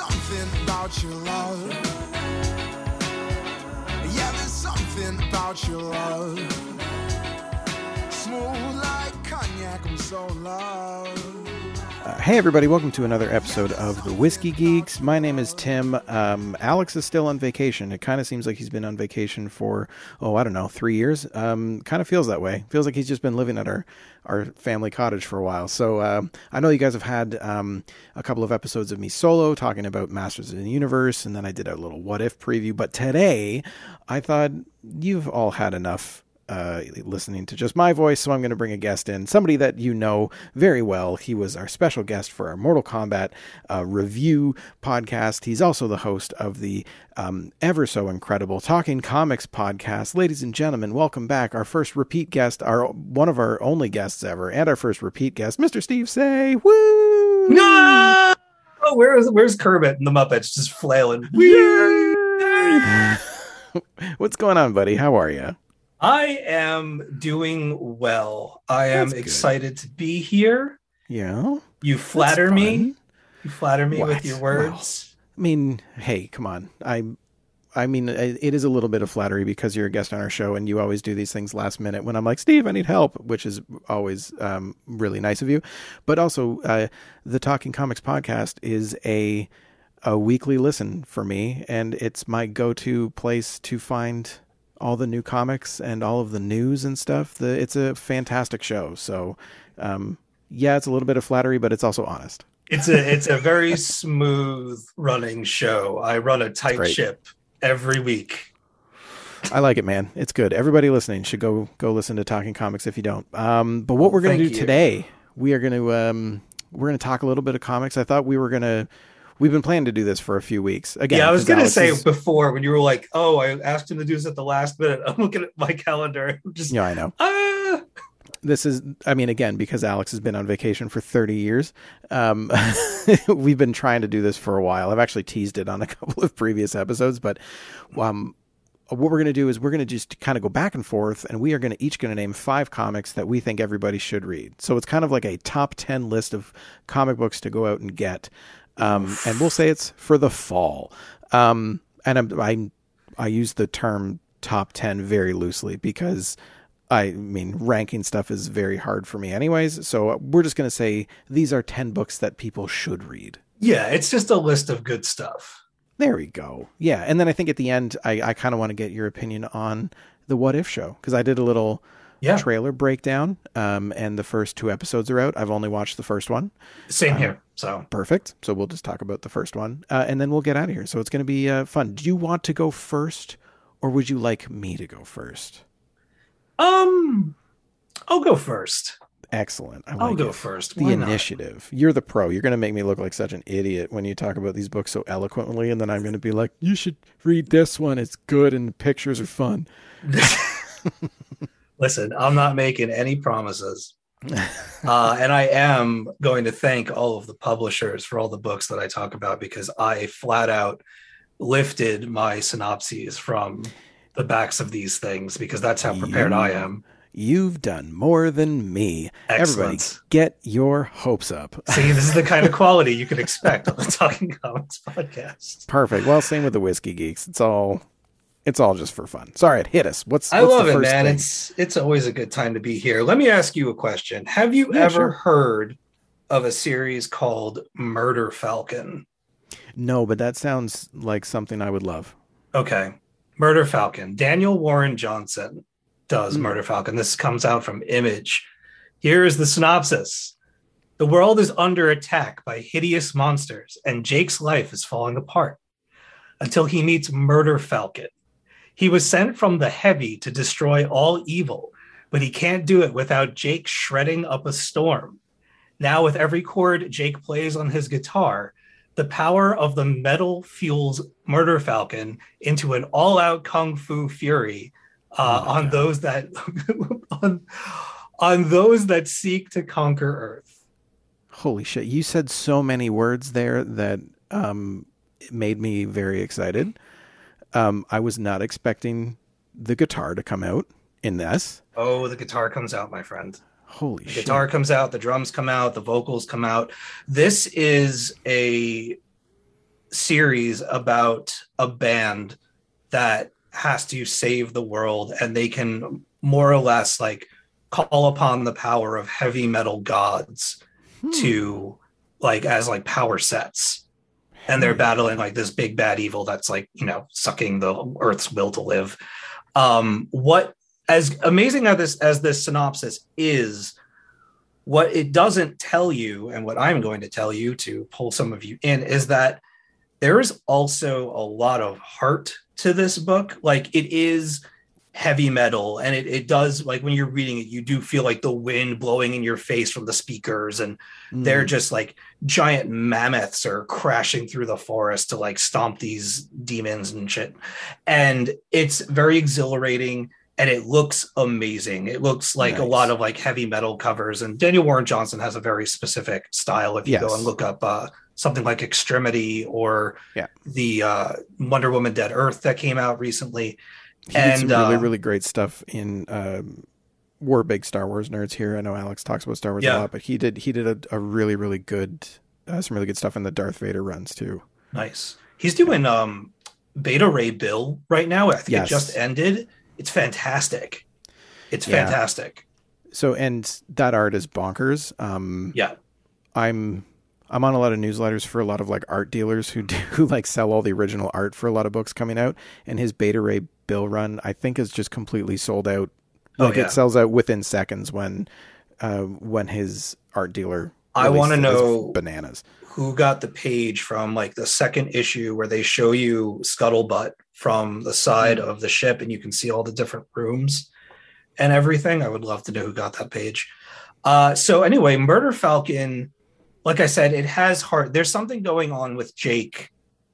something about your love. Yeah, there's something about your love. Smooth like cognac, I'm so in love. Hey, everybody, welcome to another episode of The Whiskey Geeks. My name is Tim. Um, Alex is still on vacation. It kind of seems like he's been on vacation for, oh, I don't know, three years. Um, kind of feels that way. Feels like he's just been living at our, our family cottage for a while. So uh, I know you guys have had um, a couple of episodes of me solo talking about Masters of the Universe, and then I did a little what if preview. But today, I thought you've all had enough uh, listening to just my voice, so I'm going to bring a guest in, somebody that you know very well. He was our special guest for our Mortal Kombat uh, review podcast. He's also the host of the um, ever so incredible Talking Comics podcast. Ladies and gentlemen, welcome back. Our first repeat guest, our one of our only guests ever, and our first repeat guest, Mr. Steve Seigh. Woo! No! Oh, where's where's Kermit and the Muppets just flailing? What's going on, buddy? How are you? I am doing well. I am good. excited to be here. Yeah. You flatter me. You flatter me What? with your words. I mean, hey, come on. I, I mean, it it is a little bit of flattery because you're a guest on our show, and you always do these things last minute when I'm like, Steve, I need help, which is always um, really nice of you. But also, uh, the Talking Comics podcast is a a weekly listen for me, and it's my go-to place to find all the new comics and all of the news and stuff. The it's a fantastic show. So, um, yeah, it's a little bit of flattery, but it's also honest. It's a it's a very smooth running show. I run a tight Great. ship every week. I like it, man. It's good. Everybody listening should go go listen to Talking Comics if you don't. Um, but what Oh, we're going to do you. today, we are going to um, we're going to talk a little bit of comics. I thought we were going to. We've been planning to do this for a few weeks. Again, yeah, I was gonna Alex say is- before when you were like, "Oh, I asked him to do this at the last minute." I'm looking at my calendar. I'm just Yeah, I know. ah. This is. I mean, again, because Alex has been on vacation for thirty years. Um, we've been trying to do this for a while. I've actually teased it on a couple of previous episodes, but um, what we're going to do is we're going to just kind of go back and forth and we are going to each going to name five comics that we think everybody should read so it's kind of like a top 10 list of comic books to go out and get um, and we'll say it's for the fall um, and I'm, I, I use the term top 10 very loosely because I mean, ranking stuff is very hard for me, anyways. So we're just going to say these are 10 books that people should read. Yeah, it's just a list of good stuff. There we go. Yeah. And then I think at the end, I, I kind of want to get your opinion on the What If show because I did a little Yeah, trailer breakdown um, and the first two episodes are out. I've only watched the first one. same here. So Perfect. So we'll just talk about the first one uh, and then we'll get out of here. So it's going to be uh, fun. Do you want to go first or would you like me to go first? Um, I'll go first. Excellent. I I'll go it. first. the Why not? initiative. You're the pro. You're going to make me look like such an idiot when you talk about these books so eloquently, and then I'm going to be like, "You should read this one. It's good, and the pictures are fun." Listen, I'm not making any promises. uh, and I am going to thank all of the publishers for all the books that I talk about because I flat out lifted my synopses from the backs of these things because that's how prepared I am. You've done more than me. Everybody, get your hopes up. See, this is the kind of quality you can expect on the Talking Comics podcast. Perfect. Well, same with the whiskey geeks. It's all, it's all just for fun. Sorry, it hit us. What's I what's love it, man. thing? It's it's always a good time to be here. Let me ask you a question. Have you Yeah, ever sure. heard of a series called Murder Falcon? no, but that sounds like something I would love. Okay. Murder Falcon. Daniel Warren Johnson does Hmm. Murder Falcon. This comes out from Image. Here is the synopsis The world is under attack by hideous monsters, and Jake's life is falling apart until he meets Murder Falcon. He was sent from the heavy to destroy all evil, but he can't do it without Jake shredding up a storm. Now, with every chord Jake plays on his guitar, the power of the metal fuels Murder Falcon into an all-out kung fu fury uh, Oh on God. those that on, on those that seek to conquer Earth. Holy shit! You said so many words there that um, it made me very excited. Um, I was not expecting the guitar to come out in this. Oh, the guitar comes out, my friend. Holy The shit! guitar comes out, the drums come out, the vocals come out. This is a series about a band that has to save the world and they can more or less like call upon the power of heavy metal gods Hmm. to like as like power sets and they're battling like this big bad evil that's like you know sucking the earth's will to live. Um what as amazing as this as this synopsis is what it doesn't tell you and what i'm going to tell you to pull some of you in is that there is also a lot of heart to this book. Like it is heavy metal and it, it does like when you're reading it you do feel like the wind blowing in your face from the speakers and Mm. they're just like giant mammoths are crashing through the forest to like stomp these demons and shit and it's very exhilarating and it looks amazing it looks like a lot of like heavy metal covers and daniel warren johnson has a very specific style if you Yes. go and look up uh something like extremity or Yeah. the uh wonder woman dead earth that came out recently He did some and, really, uh, really great stuff in. Um, we're big Star Wars nerds here. I know Alex talks about Star Wars Yeah. a lot, but he did he did a, a really, really good, uh, some really good stuff in the Darth Vader runs too. Nice. He's doing um Beta Ray Bill right now. I think Yes. it just ended. It's fantastic. It's Yeah. fantastic. So, and that art is bonkers. Um, Yeah. I'm I'm on a lot of newsletters for a lot of like art dealers who do who like sell all the original art for a lot of books coming out, and his Beta Ray Bill run I think is just completely sold out. Oh, yeah. it sells out within seconds when uh, when his art dealer. I it. It's know- bananas. Who got the page from like the second issue where they show you Scuttlebutt from the side Hmm. of the ship and you can see all the different rooms and everything? I would love to know who got that page. Uh, so anyway, Murder Falcon, like I said, it has heart. There's something going on with Jake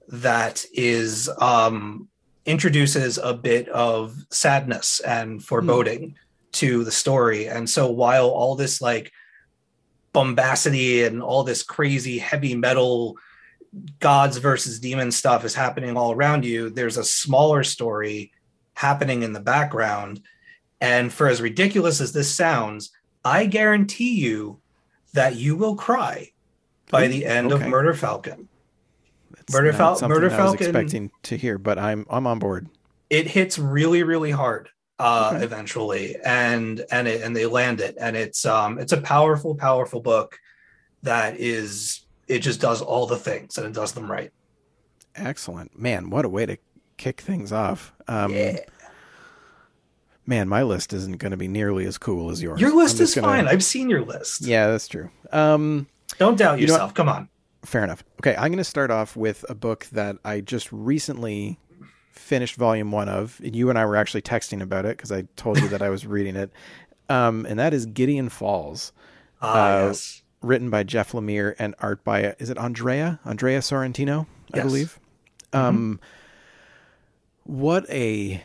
that is um, introduces a bit of sadness and foreboding to the story. And so while all this like bombacity and all this crazy heavy metal gods versus demons stuff is happening all around you, there's a smaller story happening in the background. And for as ridiculous as this sounds, I guarantee you that you will cry by the end okay. of Murder Falcon. It's Murder Fal- something Murder I was expecting to hear, but I'm I'm on board. It hits really, really hard uh Okay. eventually and and it and they land it and it's um it's a powerful powerful book that is it just does all the things and it does them right Excellent, man! What a way to kick things off. Um, yeah. Man, my list isn't going to be nearly as cool as yours. your list is gonna- fine i've seen your list Yeah, that's true. Um, don't doubt You know yourself come on fair enough. Okay, I'm going to start off with a book that I just recently finished volume one of. and You and I were actually texting about it because I told you that I was reading it. Um, and that is Gideon Falls, ah Uh, yes written by Jeff Lemire and art by is it Andrea Andrea Sorrentino, I Yes. believe. Um, what a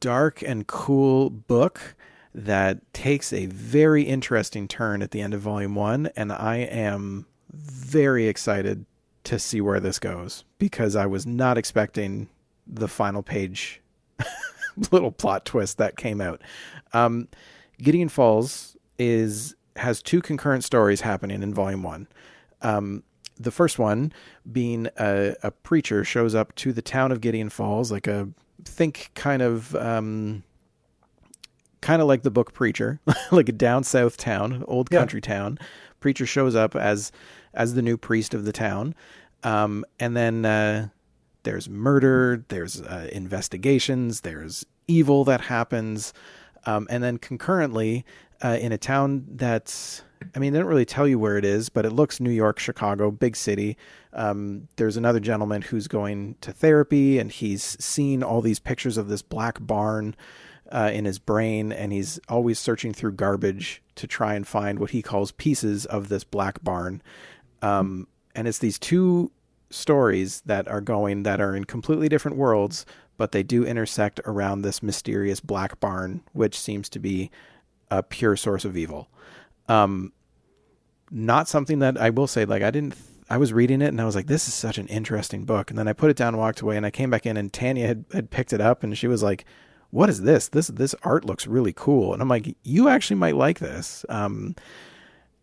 dark and cool book that takes a very interesting turn at the end of volume one, and I am very excited to see where this goes because I was not expecting the final page little plot twist that came out. Um, Gideon Falls is has two concurrent stories happening in volume one. Um, the first one being a, a preacher shows up to the town of Gideon Falls, like a think kind of um, kind of like the book Preacher, like a down south town, old Yeah. country town. Preacher shows up as as the new priest of the town, um, and then uh, there's murder, there's uh, investigations, there's evil that happens, um, and then concurrently uh, in a town that's I mean, they don't really tell you where it is, but it looks New York, Chicago, big city. Um, there's another gentleman who's going to therapy, and he's seen all these pictures of this black barn uh, in his brain, and he's always searching through garbage to try and find what he calls pieces of this black barn. Um, and it's these two stories that are going that are in completely different worlds, but they do intersect around this mysterious black barn, which seems to be a pure source of evil. Um, not something that I will say, like, I didn't, I was reading it and I was like, this is such an interesting book. And then I put it down walked away and I came back in and Tanya had, had picked it up and she was like, what is this? This, this art looks really cool. And I'm like, you actually might like this. Um,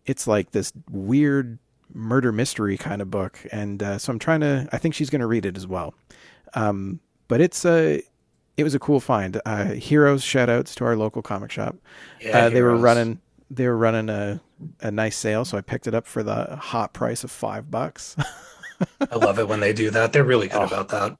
it's like this weird murder mystery kind of book, and uh, so I'm trying to. I think she's going to read it as well. Um, but it's a. It was a cool find. Uh, Heroes shout outs to our local comic shop. Yeah, uh, they were running. They were running a a nice sale, so I picked it up for the hot price of five bucks. I love it when they do that. They're really good Oh. about that.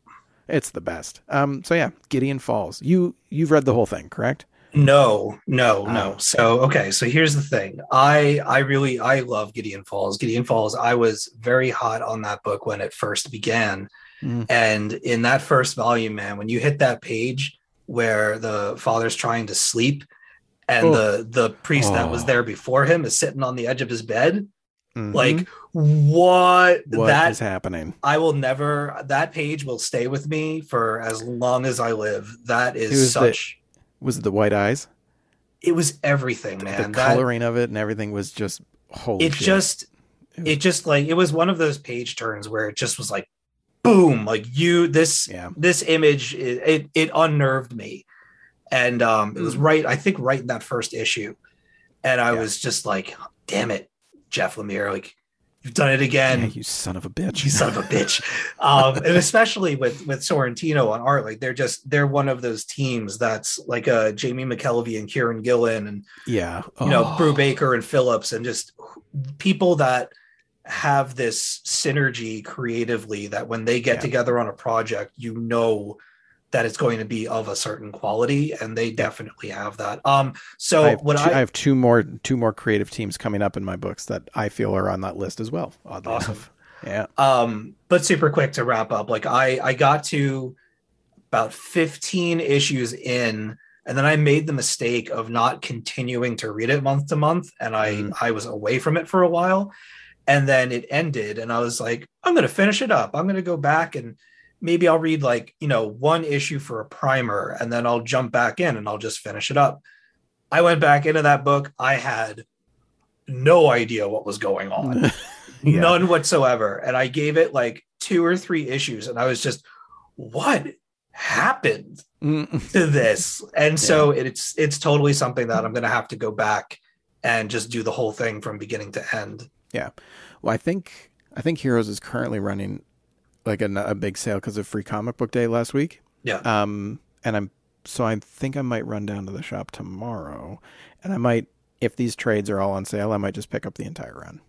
It's the best. Um, so yeah, Gideon Falls. You you've read the whole thing, correct? No, no, Oh. no. So okay, so here's the thing. I I really I love Gideon Falls. Gideon Falls. I was very hot on that book when it first began, Mm. and in that first volume, man, when you hit that page where the father's trying to sleep, and Oh. the the priest that was Oh. there before him is sitting on the edge of his bed, Mhm. like what what that is happening? I will never that page will stay with me for as long as I live. That is was is the- such Was it the white eyes? it was everything, The- man. the That- coloring of it and everything was just holy. it shit. just It was- it just like it was one of those page turns where it just was like boom like you this yeah. this image it it, it unnerved me and um it was Mm. right i think right in that first issue and i Yeah. was just like damn it jeff lemire like you've done it yeah, again you son of a bitch. you son of a bitch um and especially with with sorrentino on art like they're just they're one of those teams that's like uh jamie mckelvie and kieron gillen and yeah. you know, Oh. Brubaker and Phillips, and just people that have this synergy creatively that when they get Yeah. together on a project, you know that it's going to be of a certain quality, and they definitely have that. Um, so I have, what two, I, I have two more two more creative teams coming up in my books that I feel are on that list as well. Oddly Awesome. enough. Yeah. um, but super quick to wrap up, like I I got to about 15 issues in. And then I made the mistake of not continuing to read it month to month, and I Mhm. I was away from it for a while, and then it ended, and I was like, I'm going to finish it up. I'm going to go back and maybe I'll read like you know one issue for a primer, and then I'll jump back in and I'll just finish it up. I went back into that book. I had no idea what was going on Yeah. none whatsoever. And I gave it like two or three issues, and I was just, what happened Mm. to this? And so it's it's totally something that I'm gonna have to go back and just do the whole thing from beginning to end. Yeah. Well, I think I think Heroes is currently running like a, a big sale because of Free Comic Book Day last week. Yeah. Um, and I'm so I think I might run down to the shop tomorrow, and I might if these trades are all on sale, I might just pick up the entire run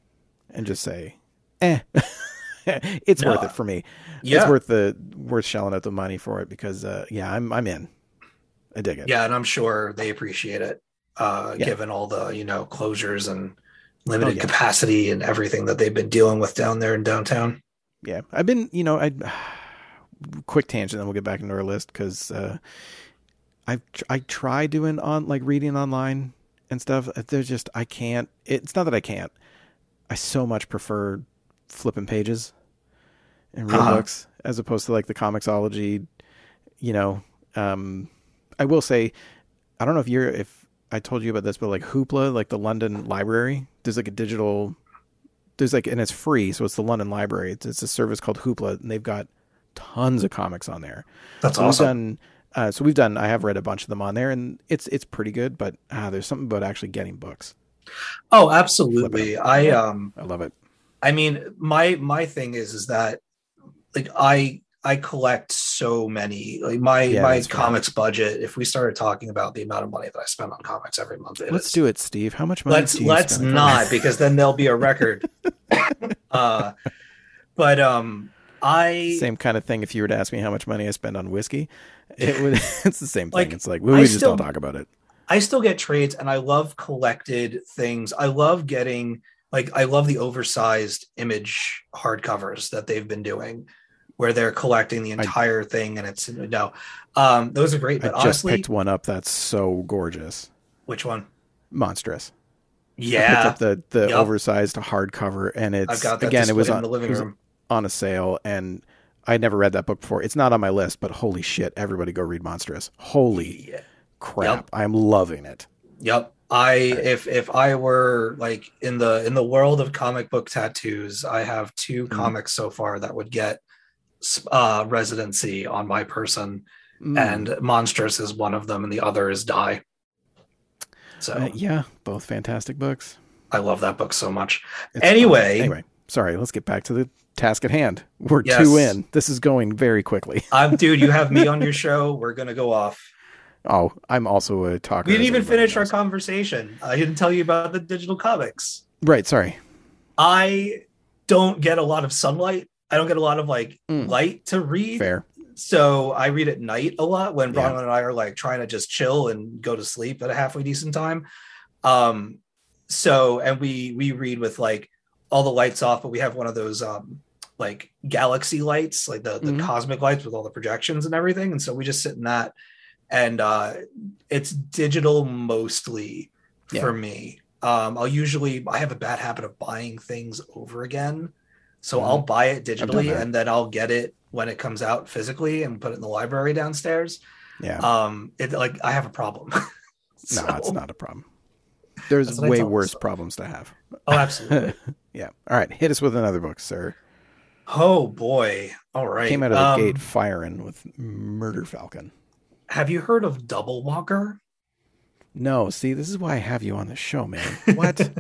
and just say, eh, it's worth it for me. Yeah. It's worth the worth shelling out the money for it because uh, yeah, I'm I'm in. I dig it. yeah, and I'm sure they appreciate it, uh, Yeah. given all the you know closures and limited Oh, yeah. capacity and everything that they've been dealing with down there in downtown. Yeah. I've been you know i quick tangent then we'll get back into our list because uh i've tr- i try doing on like reading online and stuff. Uh, there's just i can't it's not that i can't. I so much prefer flipping pages and real Uh-huh. books as opposed to like the comixology you know um i will say i don't know if you're if i told you about this but like hoopla like the london library there's like a digital there's like and it's free so it's the london library. It's, it's a service called hoopla and they've got tons of comics on there. That's so awesome. we've done uh, so we've done i have read a bunch of them on there and it's it's pretty good but ah, there's something about actually getting books. Oh, absolutely. I um i love it. I mean, my my thing is is that like I I collect so many like my Yeah, my comics budget. If we started talking about the amount of money that I spend on comics every month, let's do it steve how much money Let's do you let's not because then there'll be a record. uh, but um, I same kind of thing if you were to ask me how much money i spend on whiskey it would it's the same thing Like, it's like we, we just still- don't talk about it I still get trades and I love collected things. I love getting like I love the oversized image hardcovers that they've been doing where they're collecting the entire thing and it's no um those are great i but just honestly picked one up that's so gorgeous which one monstrous Yeah, I picked up the the Yep. oversized hardcover, and it's I've got that again it was on the living was room on a sale, and I never read that book before. It's not on my list, but holy shit, everybody go read Monstrous. Holy yeah. crap, Yep. I'm loving it. Yep. I if if I were like in the in the world of comic book tattoos, I have 2 Mhm. comics so far that would get uh residency on my person Mm. and Monstrous is one of them and the other is Die. So Uh, yeah, both fantastic books. I love that book so much. It's Anyway, fun. anyway, sorry. Let's get back to the task at hand. We're Yes. two in. This is going very quickly. I'm dude. You have me on your show. We're gonna go off. Oh, I'm also a talker. We didn't even finish our conversation. I didn't tell you about the digital comics. Right. Sorry. I don't get a lot of sunlight. I don't get a lot of like Mm. light to read. Fair. So I read at night a lot when Yeah. Bronwyn and I are like trying to just chill and go to sleep at a halfway decent time. Um, so and we we read with like all the lights off, but we have one of those um like galaxy lights, like the, the Mhm. cosmic lights with all the projections and everything. And so we just sit in that and uh it's digital mostly Yeah. for me. Um, I'll usually I have a bad habit of buying things over again. So Mhm. I'll buy it digitally and then I'll get it when it comes out physically and put it in the library downstairs. Yeah. Um, it like I have a problem. no, it's not a problem. There's That's what I way worse myself. problems to have. Oh, absolutely. yeah. All right. Hit us with another book, sir. oh boy. All right. Came out of the Um, gate firing with Murder Falcon. Have you heard of Double Walker? No, see, this is why I have you on the show, man. What?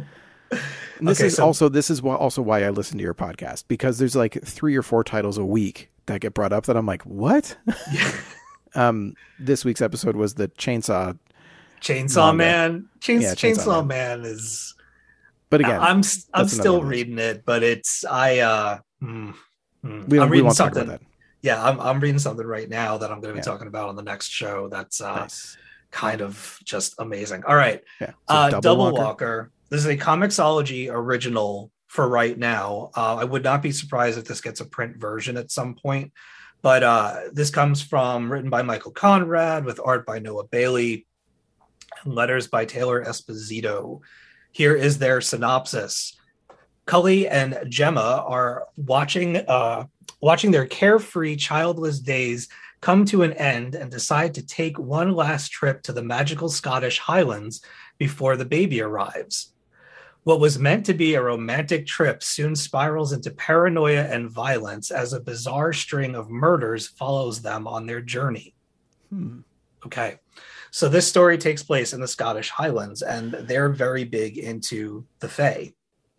And this Okay, is so- also this is why, also why I listen to your podcast because there's like three or four titles a week that get brought up that I'm like, what? Yeah. um, this week's episode was the Chainsaw, Chainsaw Manga. Man. Chains- Yeah, Chainsaw Chainsaw, Man. is. but again, I'm I'm still one of those. reading it, but it's I. uh hmm, hmm. we, I'm we reading something. about that. Yeah, I'm I'm reading something right now that I'm going to be Yeah. talking about on the next show. That's uh Nice. kind of just amazing. All right. Yeah. So uh, Double, Walker. Walker. This is a Comixology original for right now. Uh, I would not be surprised if this gets a print version at some point. But uh, this comes from written by Michael Conrad with art by Noah Bailey and letters by Taylor Esposito. Here is their synopsis. Cully and Gemma are watching uh, watching their carefree, childless days come to an end and decide to take one last trip to the magical Scottish Highlands before the baby arrives. What was meant to be a romantic trip soon spirals into paranoia and violence as a bizarre string of murders follows them on their journey. Hmm. Okay. So this story takes place in the Scottish Highlands, and they're very big into the Fae.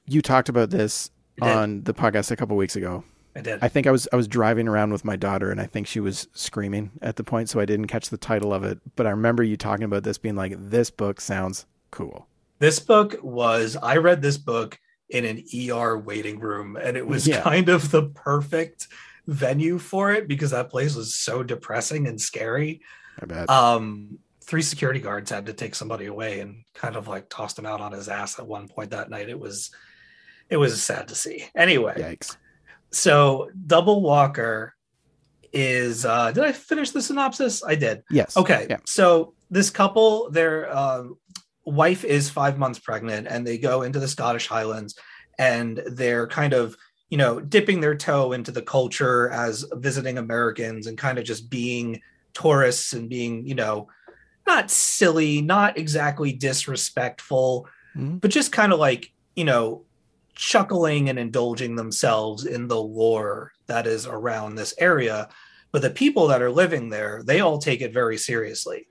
You talked about this on the podcast a couple weeks ago. I did. I think I was I was driving around with my daughter and I think she was screaming at the point, so I didn't catch the title of it. But I remember you talking about this being like, this book sounds cool. This book was, I read this book in an ER waiting room, and it was Yeah. kind of the perfect venue for it because that place was so depressing and scary. I bet. Um, three security guards had to take somebody away and kind of like tossed him out on his ass at one point that night. It was, it was sad to see. Anyway, Yikes. so Double Walker is, uh, did I finish the synopsis? I did. Yes. Okay. Yeah. So this couple, their um, wife is five months pregnant, and they go into the Scottish Highlands, and they're kind of, you know, dipping their toe into the culture as visiting Americans, and kind of just being tourists and being, you know, not silly, not exactly disrespectful, Mhm. but just kind of like, you know, chuckling and indulging themselves in the lore that is around this area. But the people that are living there, they all take it very seriously.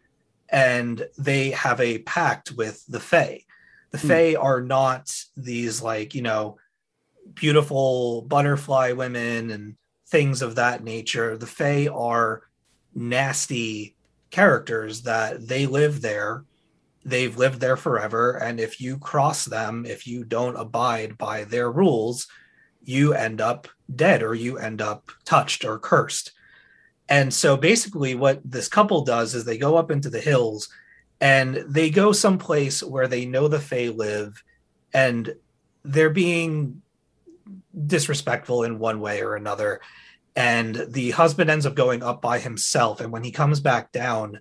And they have a pact with the Fae. The Hmm. Fae are not these, like, you know, beautiful butterfly women and things of that nature. The Fae are nasty characters that they live there they've lived there forever and if you cross them if you don't abide by their rules you end up dead or you end up touched or cursed and so basically what this couple does is they go up into the hills and they go someplace where they know the fae live and they're being disrespectful in one way or another. And the husband ends up going up by himself. And when he comes back down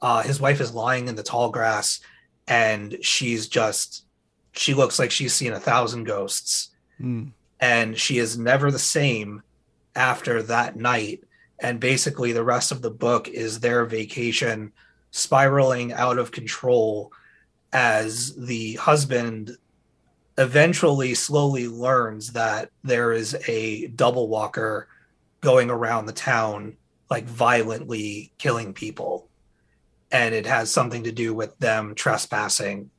uh, his wife is lying in the tall grass and she's just she looks like she's seen a thousand ghosts. Mm. and she is never the same after that night and basically the rest of the book is their vacation spiraling out of control as the husband eventually slowly learns that there is a double walker going around the town like violently killing people and it has something to do with them trespassing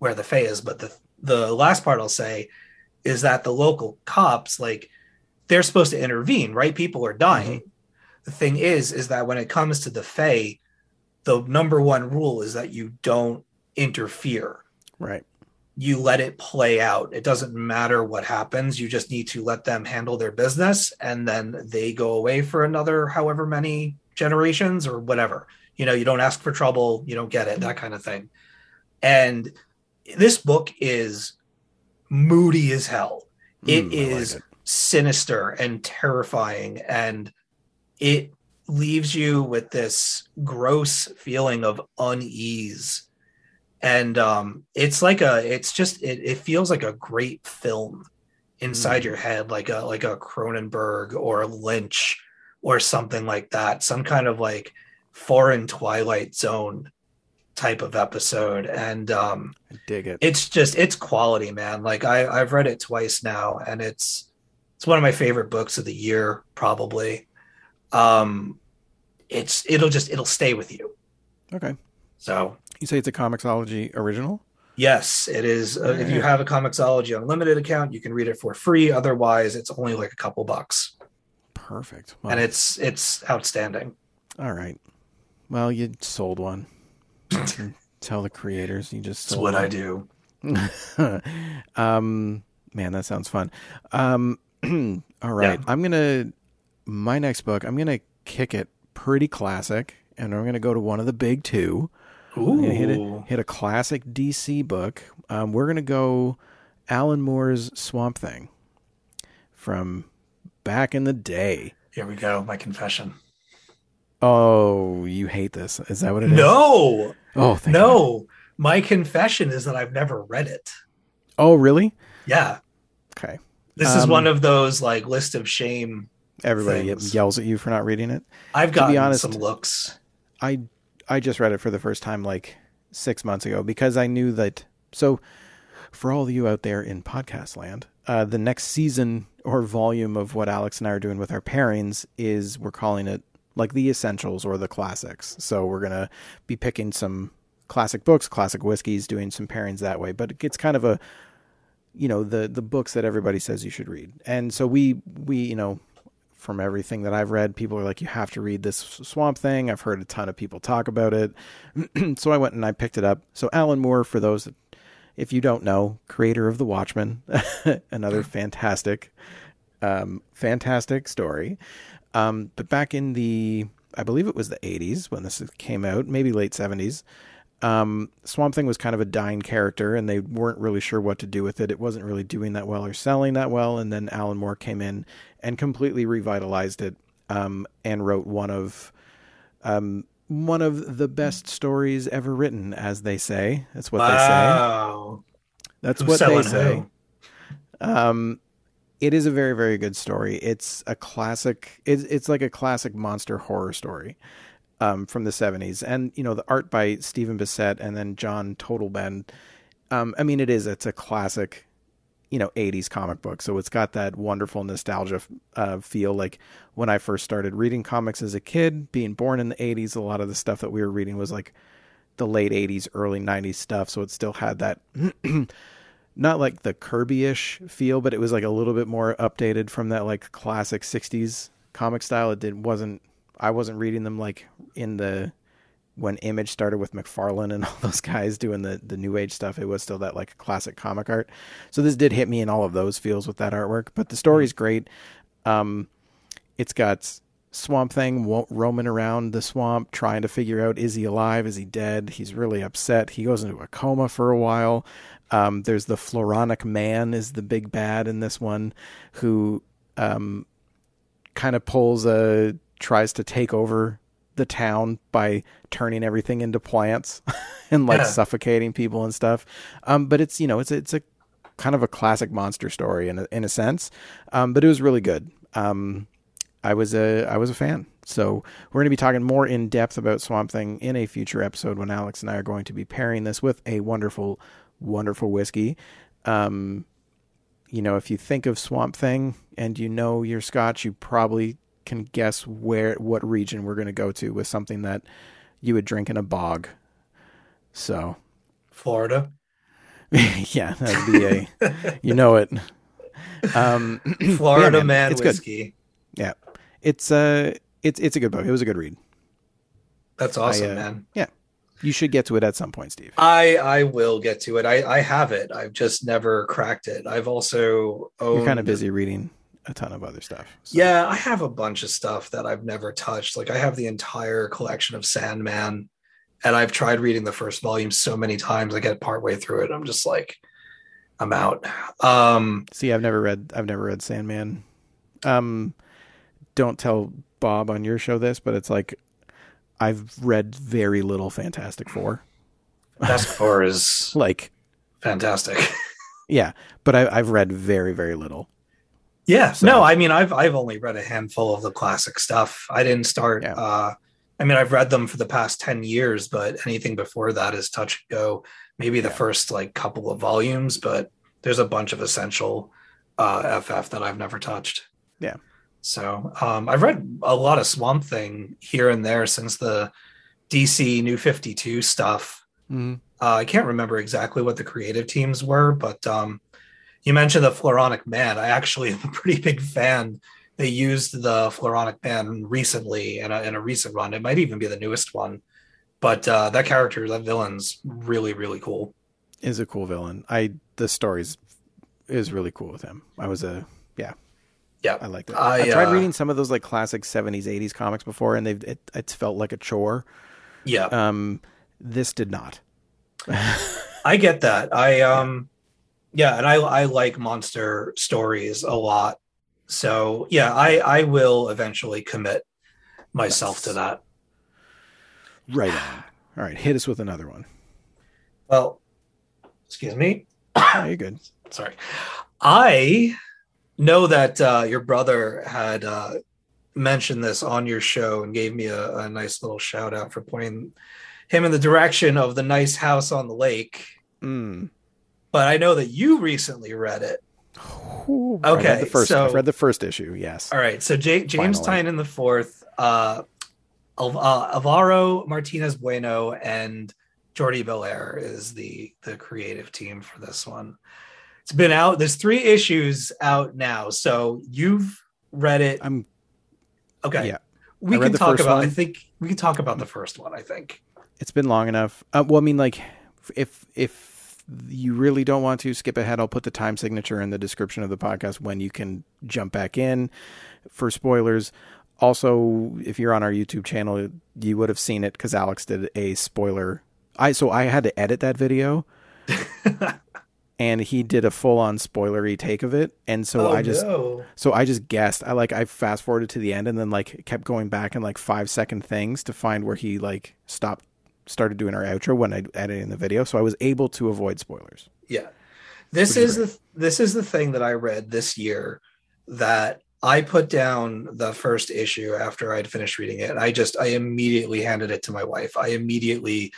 where the Fae is. But the the last part I'll say is that the local cops like they're supposed to intervene, right? People are dying. The thing is, is that when it comes to the Fae, the number one rule is that you don't interfere. Right. You let it play out. It doesn't matter what happens. You just need to let them handle their business and then they go away for another however many generations or whatever. You know, you don't ask for trouble, you don't get it, that kind of thing. And this book is moody as hell. It Mm, I like it. sinister and terrifying and it leaves you with this gross feeling of unease and um it's like a it's just it, it feels like a great film inside Mm. your head like a like a cronenberg or a lynch or something like that some kind of like foreign twilight zone type of episode and um I dig it. it's just it's quality man like i i've read it twice now and it's it's one of my favorite books of the year probably um it's it'll just it'll stay with you Okay. so You say it's a Comixology original? yes it is uh, if you have a comixology unlimited account you can read it for free otherwise it's only like a couple bucks Perfect. Well, and it's it's outstanding all right. Well, you sold one. You Tell the creators you just that's sold what i do um, man, that sounds fun. Um, all right, Yeah. I'm gonna my next book. I'm gonna kick it pretty classic, and I'm gonna go to one of the big two. I'm hit Ooh. hit a classic DC book. Um, we're gonna go Alan Moore's Swamp Thing from back in the day. here we go my confession Oh, you hate this? Is that what it is? no Oh, thank God. no my confession is that i've never read it Oh, really? yeah Okay. this is Um, one of those like list of shame Everybody Things. yells at you for not reading it. I've To gotten be honest- some looks. I I just read it for the first time like six months ago because I knew that. So, for all of you out there in podcast land, uh, the next season or volume of what Alex and I are doing with our pairings is we're calling it like the essentials or the classics. So we're gonna be picking some classic books, classic whiskeys, doing some pairings that way. But it's kind of a you know the the books that everybody says you should read, and so we we you know from everything that I've read, people are like, you have to read this Swamp Thing. I've heard a ton of people talk about it. so I went and I picked it up. So Alan Moore, for those that, if you don't know, creator of The Watchmen, another fantastic, um, fantastic story. Um, but back in the, I believe it was the 80s when this came out, maybe late 70s. Um, Swamp Thing was kind of a dying character, and they weren't really sure what to do with it. It wasn't really doing that well or selling that well. And then Alan Moore came in and completely revitalized it, um, and wrote one of, um, one of the best stories ever written, as they say. That's what they say. That's Who's what they say. Um, it is a very, very good story. It's a classic. It's it's like a classic monster horror story, um, from the seventies, and you know the art by Stephen Bissette and then John Totleben. Um, I mean, it is. It's a classic, you know, eighties comic book. So it's got that wonderful nostalgia uh, feel. Like when I first started reading comics as a kid, being born in the eighties, a lot of the stuff that we were reading was like the late 80s early 90s stuff so it still had that not like the kirby-ish feel but it was like a little bit more updated from that like classic 60s comic style it did wasn't i wasn't reading them like in the when image started with mcfarlane and all those guys doing the the new age stuff it was still that like classic comic art so this did hit me in all of those feels with that artwork but the story's great um it's got Swamp Thing roaming around the swamp, trying to figure out is he alive, is he dead. He's really upset. He goes into a coma for a while. Um, there's the Floronic Man is the big bad in this one, who um, kind of pulls a tries to take over the town by turning everything into plants and like Yeah. suffocating people and stuff. Um, but it's you know it's it's a kind of a classic monster story in a, in a sense, um, but it was really good. Um, I was a I was a fan. So we're going to be talking more in depth about Swamp Thing in a future episode when Alex and I are going to be pairing this with a wonderful, wonderful whiskey. Um, you know, if you think of Swamp Thing and you know your Scotch, you probably can guess where what region we're going to go to with something that you would drink in a bog. So Florida. yeah, that'd be a you know it. Um, Florida yeah, man, it's good. whiskey. Yeah, it's uh, it's it's a good book. It was a good read. That's awesome, uh, man. Yeah, you should get to it at some point, Steve. I I will get to it. I I have it. I've just never cracked it. I've also owned, You're kind of busy reading a ton of other stuff. so- Yeah, I have a bunch of stuff that I've never touched. Like I have the entire collection of Sandman, and I've tried reading the first volume so many times. I get partway through it. I'm just like, I'm out. Um, See, I've never read I've never read Sandman. Um don't tell Bob on your show this, but it's like I've read very little Fantastic Four. Task Four is Like, fantastic. yeah, but I, I've read very, very little. Yeah, So- no, I mean, I've I've only read a handful of the classic stuff. I didn't start. Yeah. uh I mean, I've read them for the past ten years, but anything before that is touch and go. Maybe the Yeah. first like couple of volumes, but there's a bunch of essential uh, FF that I've never touched. Yeah. So um, I've read a lot of Swamp Thing here and there since the DC New Fifty Two stuff. Mm-hmm. Uh, I can't remember exactly what the creative teams were, but um, you mentioned the Floronic Man. I actually am a pretty big fan. They used the Floronic Man recently in a, in a recent run. It might even be the newest one, but uh, that character, that villain's really, really cool. Is a cool villain. I the stories is really cool with him. I was a yeah. Yeah. I liked it. I, I, tried uh, reading some of those like classic 70s, 80s comics before and they've it, it's felt like a chore. Yeah, Um this did not. I get that. I um, yeah, and I I like monster stories a lot. So yeah, I I will eventually commit myself to that. Right on. All right, hit us with another one. Well, excuse me. Oh, you're good. sorry i know that uh, your brother had uh, mentioned this on your show and gave me a, a nice little shout out for pointing him in the direction of the nice house on the lake Mm. But i know that you recently read it Ooh, I read Okay, the first so- I've read the first issue, yes. all right so J- james Finally. tynion the fourth uh, uh, alvaro martinez bueno and jordie bellaire is the the creative team for this one it's been out there's three issues out now so you've read it I'm Okay. Yeah. We can talk about I think we can talk about the first one, I think. it's been long enough. Uh, well, I mean, like, if if you really don't want to skip ahead, I'll put the time signature in the description of the podcast when you can jump back in for spoilers. Also, if you're on our YouTube channel, you would have seen it because Alex did a spoiler. I so I had to edit that video, and he did a full on spoilery take of it, and so oh, I just no. so I just guessed. I like I fast forwarded to the end and then like kept going back in like five second things to find where he like stopped started doing our outro when I edited in the video. So I was able to avoid spoilers. Yeah. This is the this is the thing that I read this year that I put down the first issue after I'd finished reading it. I just I immediately handed it to my wife. I immediately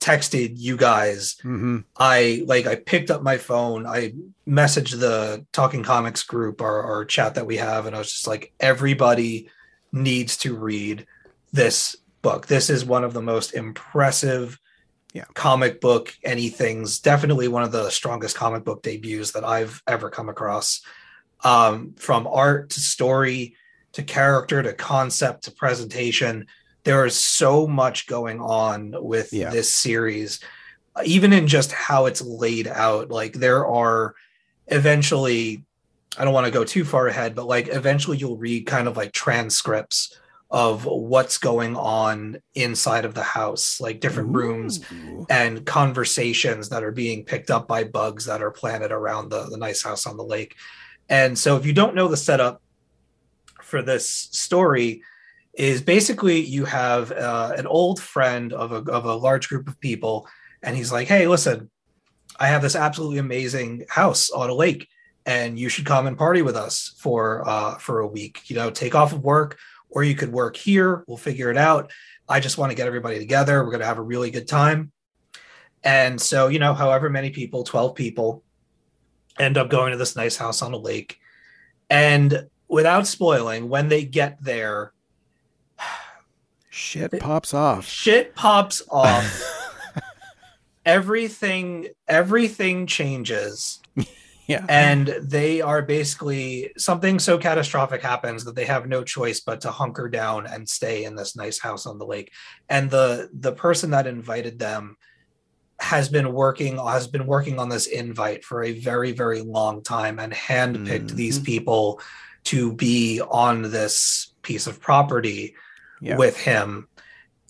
texted you guys Mm-hmm. I like I picked up my phone, I messaged the Talking Comics group or, or chat that we have, and I was just like, everybody needs to read this book. This is one of the most impressive Yeah. comic book anything's definitely one of the strongest comic book debuts that I've ever come across. Um, from art to story to character to concept to presentation. There is so much going on with Yeah. this series even in just how it's laid out like there are eventually i don't want to go too far ahead but like eventually you'll read kind of like transcripts of what's going on inside of the house like different rooms and conversations that are being picked up by bugs that are planted around the, the nice house on the lake. And so if you don't know the setup for this story is basically you have uh, an old friend of a, of a large group of people and he's like hey listen i have this absolutely amazing house on a lake and you should come and party with us for uh, for a week. You know take off of work or you could work here. We'll figure it out. I just want to get everybody together. We're going to have a really good time. And so you know however many people 12 people end up going to this nice house on a lake. And without spoiling when they get there Shit pops off. shit pops off. Everything everything changes Yeah. and they are basically something so catastrophic happens that they have no choice but to hunker down and stay in this nice house on the lake and the the person that invited them has been working has been working on this invite for a very very long time and handpicked these Mhm. people to be on this piece of property Yeah. with him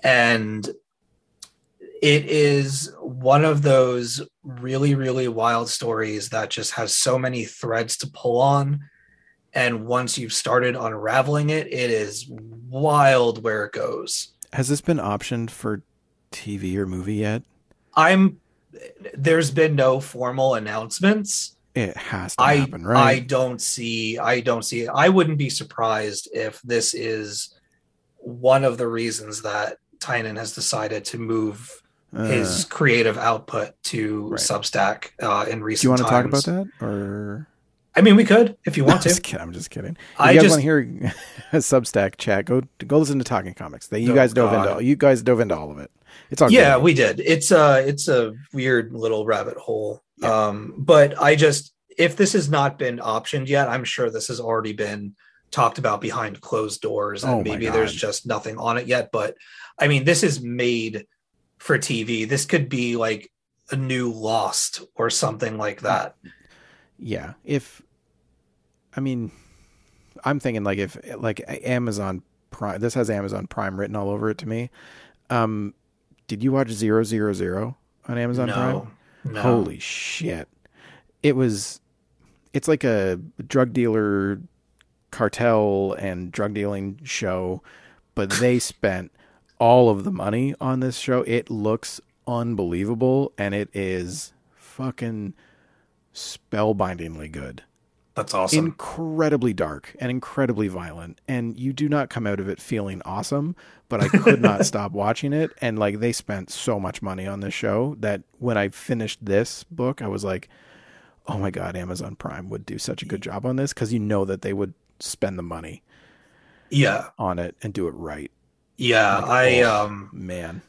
and it is one of those really really wild stories that just has so many threads to pull on and once you've started unraveling it it is wild where it goes Has this been optioned for TV or movie yet? i'm there's been no formal announcements It has to I happen, I don't see I don't see it. I wouldn't be surprised if this is one of the reasons that Tynion has decided to move Uh, his creative output to Right. Substack uh, in recent do you want to talk about that, or I mean, we could if you No, I'm want to. just kidding. I'm just kidding. If I you guys just want to hear a Substack chat, go go listen to Talking Comics. They, you Oh, guys dove God. into you guys dove into all of it. It's all yeah, good. we did. It's a it's a weird little rabbit hole. Yeah. Um, but I just if this has not been optioned yet, I'm sure this has already been talked about behind closed doors, and Oh maybe there's just nothing on it yet. But I mean, this is made for TV. This could be like a new Lost or something like that. yeah. If I mean, I'm thinking like if like Amazon Prime. This has Amazon Prime written all over it to me. Um, did you watch Zero Zero Zero on Amazon Prime? no, no. Holy shit. It was it's like a drug dealer cartel and drug dealing show, but they spent all of the money on this show. It looks unbelievable and it is fucking spellbindingly good. that's awesome. Incredibly dark and incredibly violent. And you do not come out of it feeling awesome, but I could not stop watching it. And like they spent so much money on this show that when I finished this book, I was like, oh my God, Amazon Prime would do such a good job on this because you know that they would spend the money yeah, on it and do it right. Yeah. Like, I oh, um Man,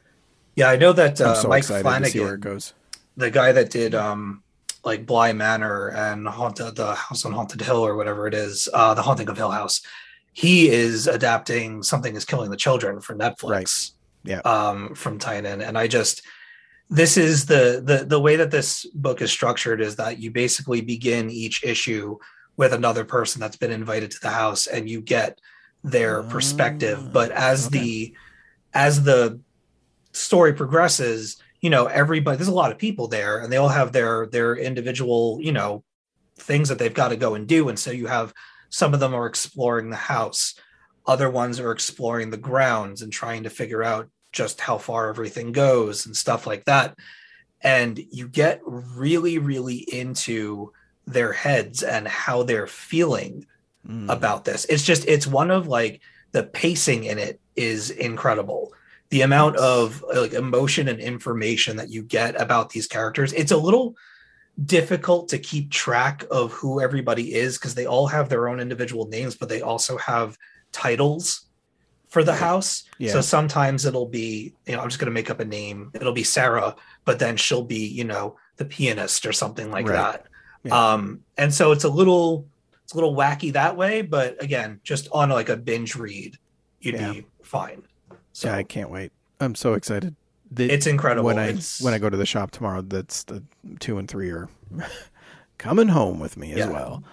yeah, I know that uh, so Mike Flanagan to see where it goes. the guy that did um like Bly Manor and Haunted the House on Haunted Hill or whatever it is, uh the Haunting of Hill House. He is adapting Something is Killing the Children for Netflix. Right. Yeah. Um from Tynion. And I just this is the the the way that this book is structured is that you basically begin each issue with another person that's been invited to the house and you get their perspective. But as Ah, okay. the as the story progresses, you know, everybody there's a lot of people there and they all have their their individual, you know, things that they've got to go and do. And so you have some of them are exploring the house, other ones are exploring the grounds and trying to figure out just how far everything goes and stuff like that. And you get really, really into their heads and how they're feeling Mm. about this. It's just it's one of like the pacing in it is incredible. The amount of like emotion and information that you get about these characters. It's a little difficult to keep track of who everybody is because they all have their own individual names, but they also have titles for the house. Yeah. So sometimes it'll be, you know, I'm just going to make up a name. It'll be Sarah, but then she'll be, you know, the pianist or something like Right. that. Yeah. Um, and so it's a little, it's a little wacky that way, but again, just on like a binge read, you'd Yeah. be fine. So yeah, I can't wait. I'm so excited. The- it's incredible. when I It's- when I go to the shop tomorrow. That's the two and three are coming home with me as Yeah. well.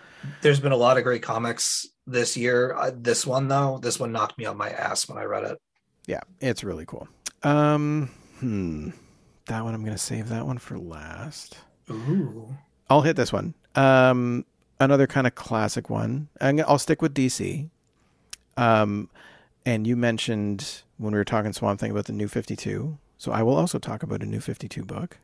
there's been a lot of great comics this year. Uh, this one though, this one knocked me on my ass when I read it. Yeah, it's really cool. Um, hmm, that one I'm gonna save that one for last. Ooh. I'll hit this one. Um, another kind of classic one. I'm, I'll stick with DC. Um, and you mentioned when we were talking Swamp Thing about the New Fifty Two, so I will also talk about a New Fifty Two book.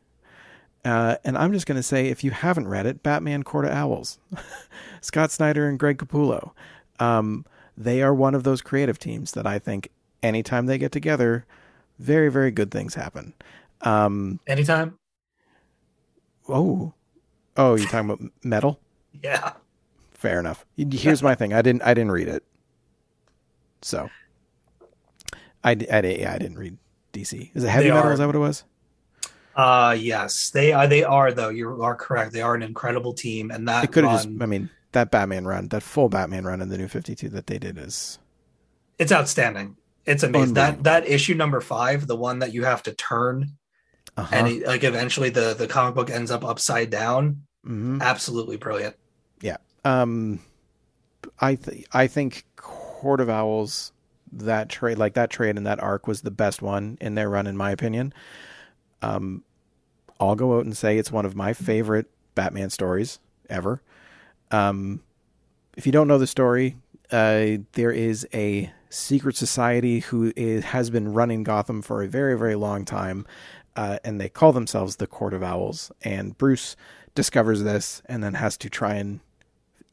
Uh, and I'm just going to say, if you haven't read it, Batman Court of Owls, Scott Snyder and Greg Capullo, um, they are one of those creative teams that I think anytime they get together, very, very good things happen. Um, Anytime. oh, oh, you're talking about metal? Yeah. Fair enough. Here's my thing. I didn't. I didn't read it. So, I, I, yeah, I didn't read DC. Is it heavy They metal? are- Is that what it was? Uh yes, they are. They are though. You are correct. They are an incredible team, and that It could have just. I mean, that Batman run, that full Batman run in the New Fifty Two that they did is it's outstanding. It's amazing. That that issue number five, the one that you have to turn, uh-huh. and it, like eventually the the comic book ends up upside down. Mhm. Absolutely brilliant. Um, I th- I think Court of Owls that trade like that trade and that arc was the best one in their run in my opinion. Um, I'll go out and say it's one of my favorite Batman stories ever. Um, if you don't know the story, uh, there is a secret society who is, has been running Gotham for a very very long time, uh, and they call themselves the Court of Owls. And Bruce discovers this and then has to try and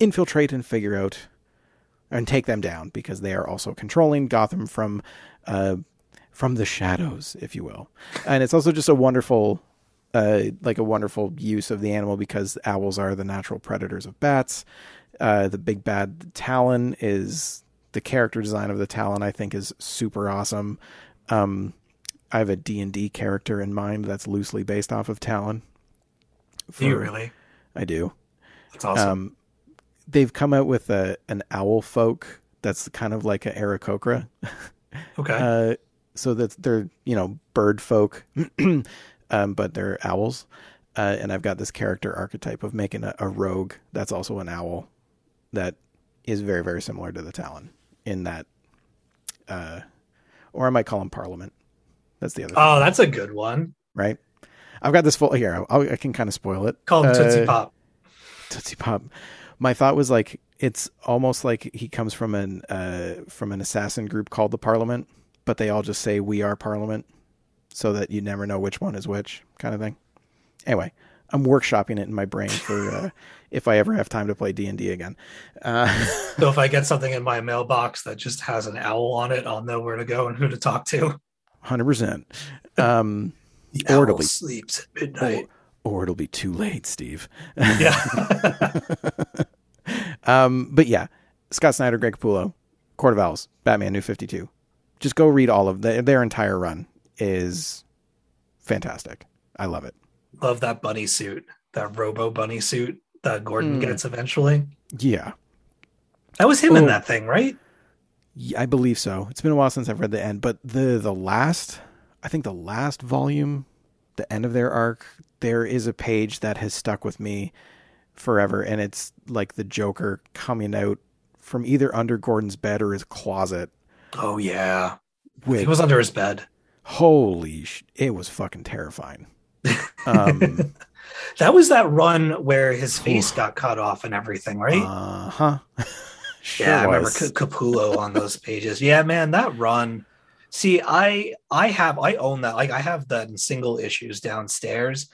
infiltrate and figure out and take them down because they are also controlling Gotham from uh, from the shadows, if you will. And it's also just a wonderful uh, like a wonderful use of the animal because owls are the natural predators of bats. Uh, the big bad Talon is the character design of the Talon. I think is super awesome. Um, I have a D and D character in mind that's loosely based off of Talon. Do you really? I do. That's awesome. Um, they've come out with a an owl folk that's kind of like a Aarakocra. okay. Uh, so that they're you know bird folk, um, but they're owls. Uh, and I've got this character archetype of making a, a rogue that's also an owl that is very very similar to the Talon in that, uh, or I might call him Parliament. That's the other, oh, thing, that's a good one. right? I've got this full here. I'll, I can kind of spoil it. Call him Tootsie Uh, Pop. Tootsie Pop. My thought was like it's almost like he comes from an uh, from an assassin group called the Parliament, but they all just say we are Parliament, so that you never know which one is which, kind of thing. Anyway, I'm workshopping it in my brain for uh, if I ever have time to play D and D again. Uh, So if I get something in my mailbox that just has an owl on it, I'll know where to go and who to talk to. Hundred percent. Um, The owl sleeps at midnight. Or it'll be too late, Steve. Yeah. Um, but yeah, Scott Snyder, Greg Capullo, Court of Owls, Batman New Fifty Two. Just go read all of their, their entire run is fantastic. I love it. Love that bunny suit, that robo bunny suit that Gordon Mm. gets eventually. Yeah. That was him in that thing, right? Yeah, I believe so. It's been a while since I've read the end, but the the last, I think the last volume, the end of their arc, there is a page that has stuck with me forever, and it's like the Joker coming out from either under Gordon's bed or his closet. Oh yeah. With He was under his bed. holy, sh- it was fucking terrifying. Um, That was that run where his face got cut off and everything, right? uh huh. sure yeah, I remember Capullo on those pages. Yeah, man, that run. See, I I have I own that. Like I have that in single issues downstairs.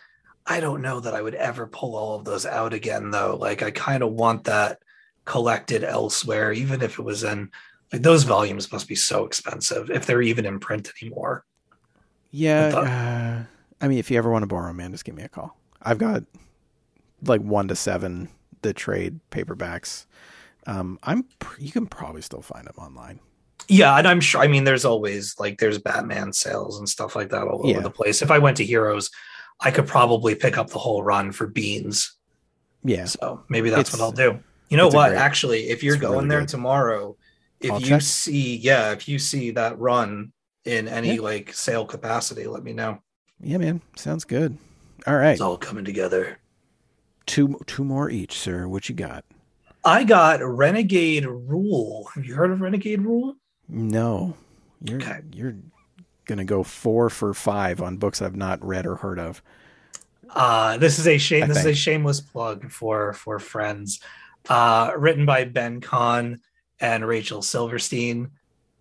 I don't know that I would ever pull all of those out again though. Like I kind of want that collected elsewhere, even if it was in like those volumes must be so expensive if they're even in print anymore. Yeah, I thought- uh, I mean, if you ever want to borrow, man, just give me a call. I've got like one to seven the trade paperbacks. Um, I'm pr- you can probably still find them online. Yeah, and I'm sure. I mean, there's always like there's Batman sales and stuff like that all Yeah. over the place. If I went to Heroes, I could probably pick up the whole run for beans. Yeah, So maybe that's It's- what I'll do. You know what? great- Actually, if you're going really there good. tomorrow, if I'll you check. see, yeah, if you see that run in any Yeah. like sale capacity, let me know. yeah, man, sounds good. All right, It's all coming together. two two more each, sir. What you got? I got Renegade Rule. Have you heard of Renegade Rule? No, you're Okay. you're gonna go four for five on books I've not read or heard of. Uh, this is a shame. I This is a shameless plug for for friends. Uh, written by Ben Kahn and Rachel Silverstein,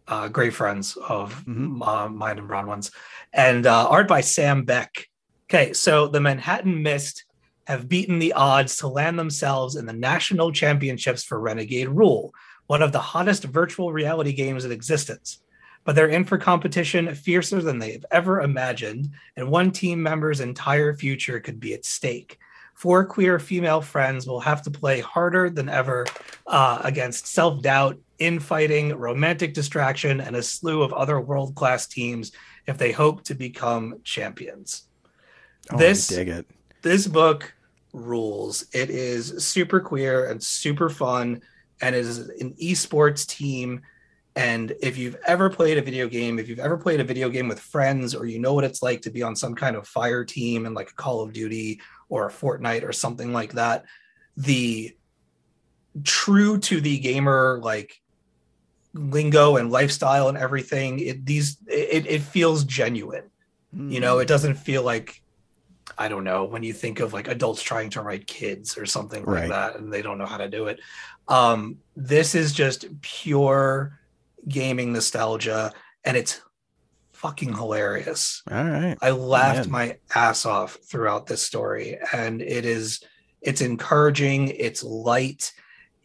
uh, great friends of Mhm. uh, mine and Bronwyn's, and uh, art by Sam Beck. Okay, so the Manhattan Mist have beaten the odds to land themselves in the national championships for Renegade Rule, one of the hottest virtual reality games in existence. But they're in for competition fiercer than they've ever imagined, and one team member's entire future could be at stake. Four queer female friends will have to play harder than ever uh, against self doubt, infighting, romantic distraction, and a slew of other world class teams if they hope to become champions. Oh, This- I dig it. this book rules. It is super queer and super fun, and it is an esports team. And if you've ever played a video game, if you've ever played a video game with friends, or you know what it's like to be on some kind of fire team and like a Call of Duty or a Fortnite or something like that, the true to the gamer like lingo and lifestyle and everything, it these it, it feels genuine. You know it doesn't feel like i don't know when you think of like adults trying to write kids or something like that and they don't know how to do it. Um this is just pure gaming nostalgia and it's fucking hilarious All right. i laughed Man. my ass off throughout this story and it is it's encouraging it's light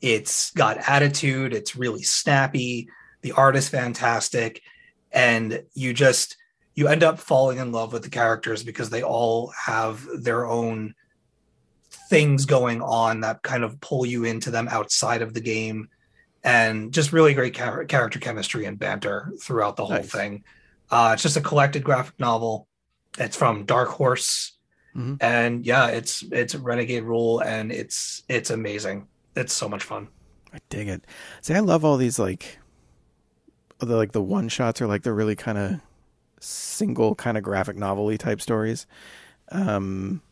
it's got attitude it's really snappy the art is fantastic and you just you end up falling in love with the characters because they all have their own things going on that kind of pull you into them outside of the game and just really great char- character chemistry and banter throughout the whole Nice. thing uh, it's just a collected graphic novel it's from dark horse Mhm. and yeah it's it's renegade rule and it's it's amazing it's so much fun I dig it. See, I love all these like the like the one shots are like the really kind of single kind of graphic novelty type stories. Um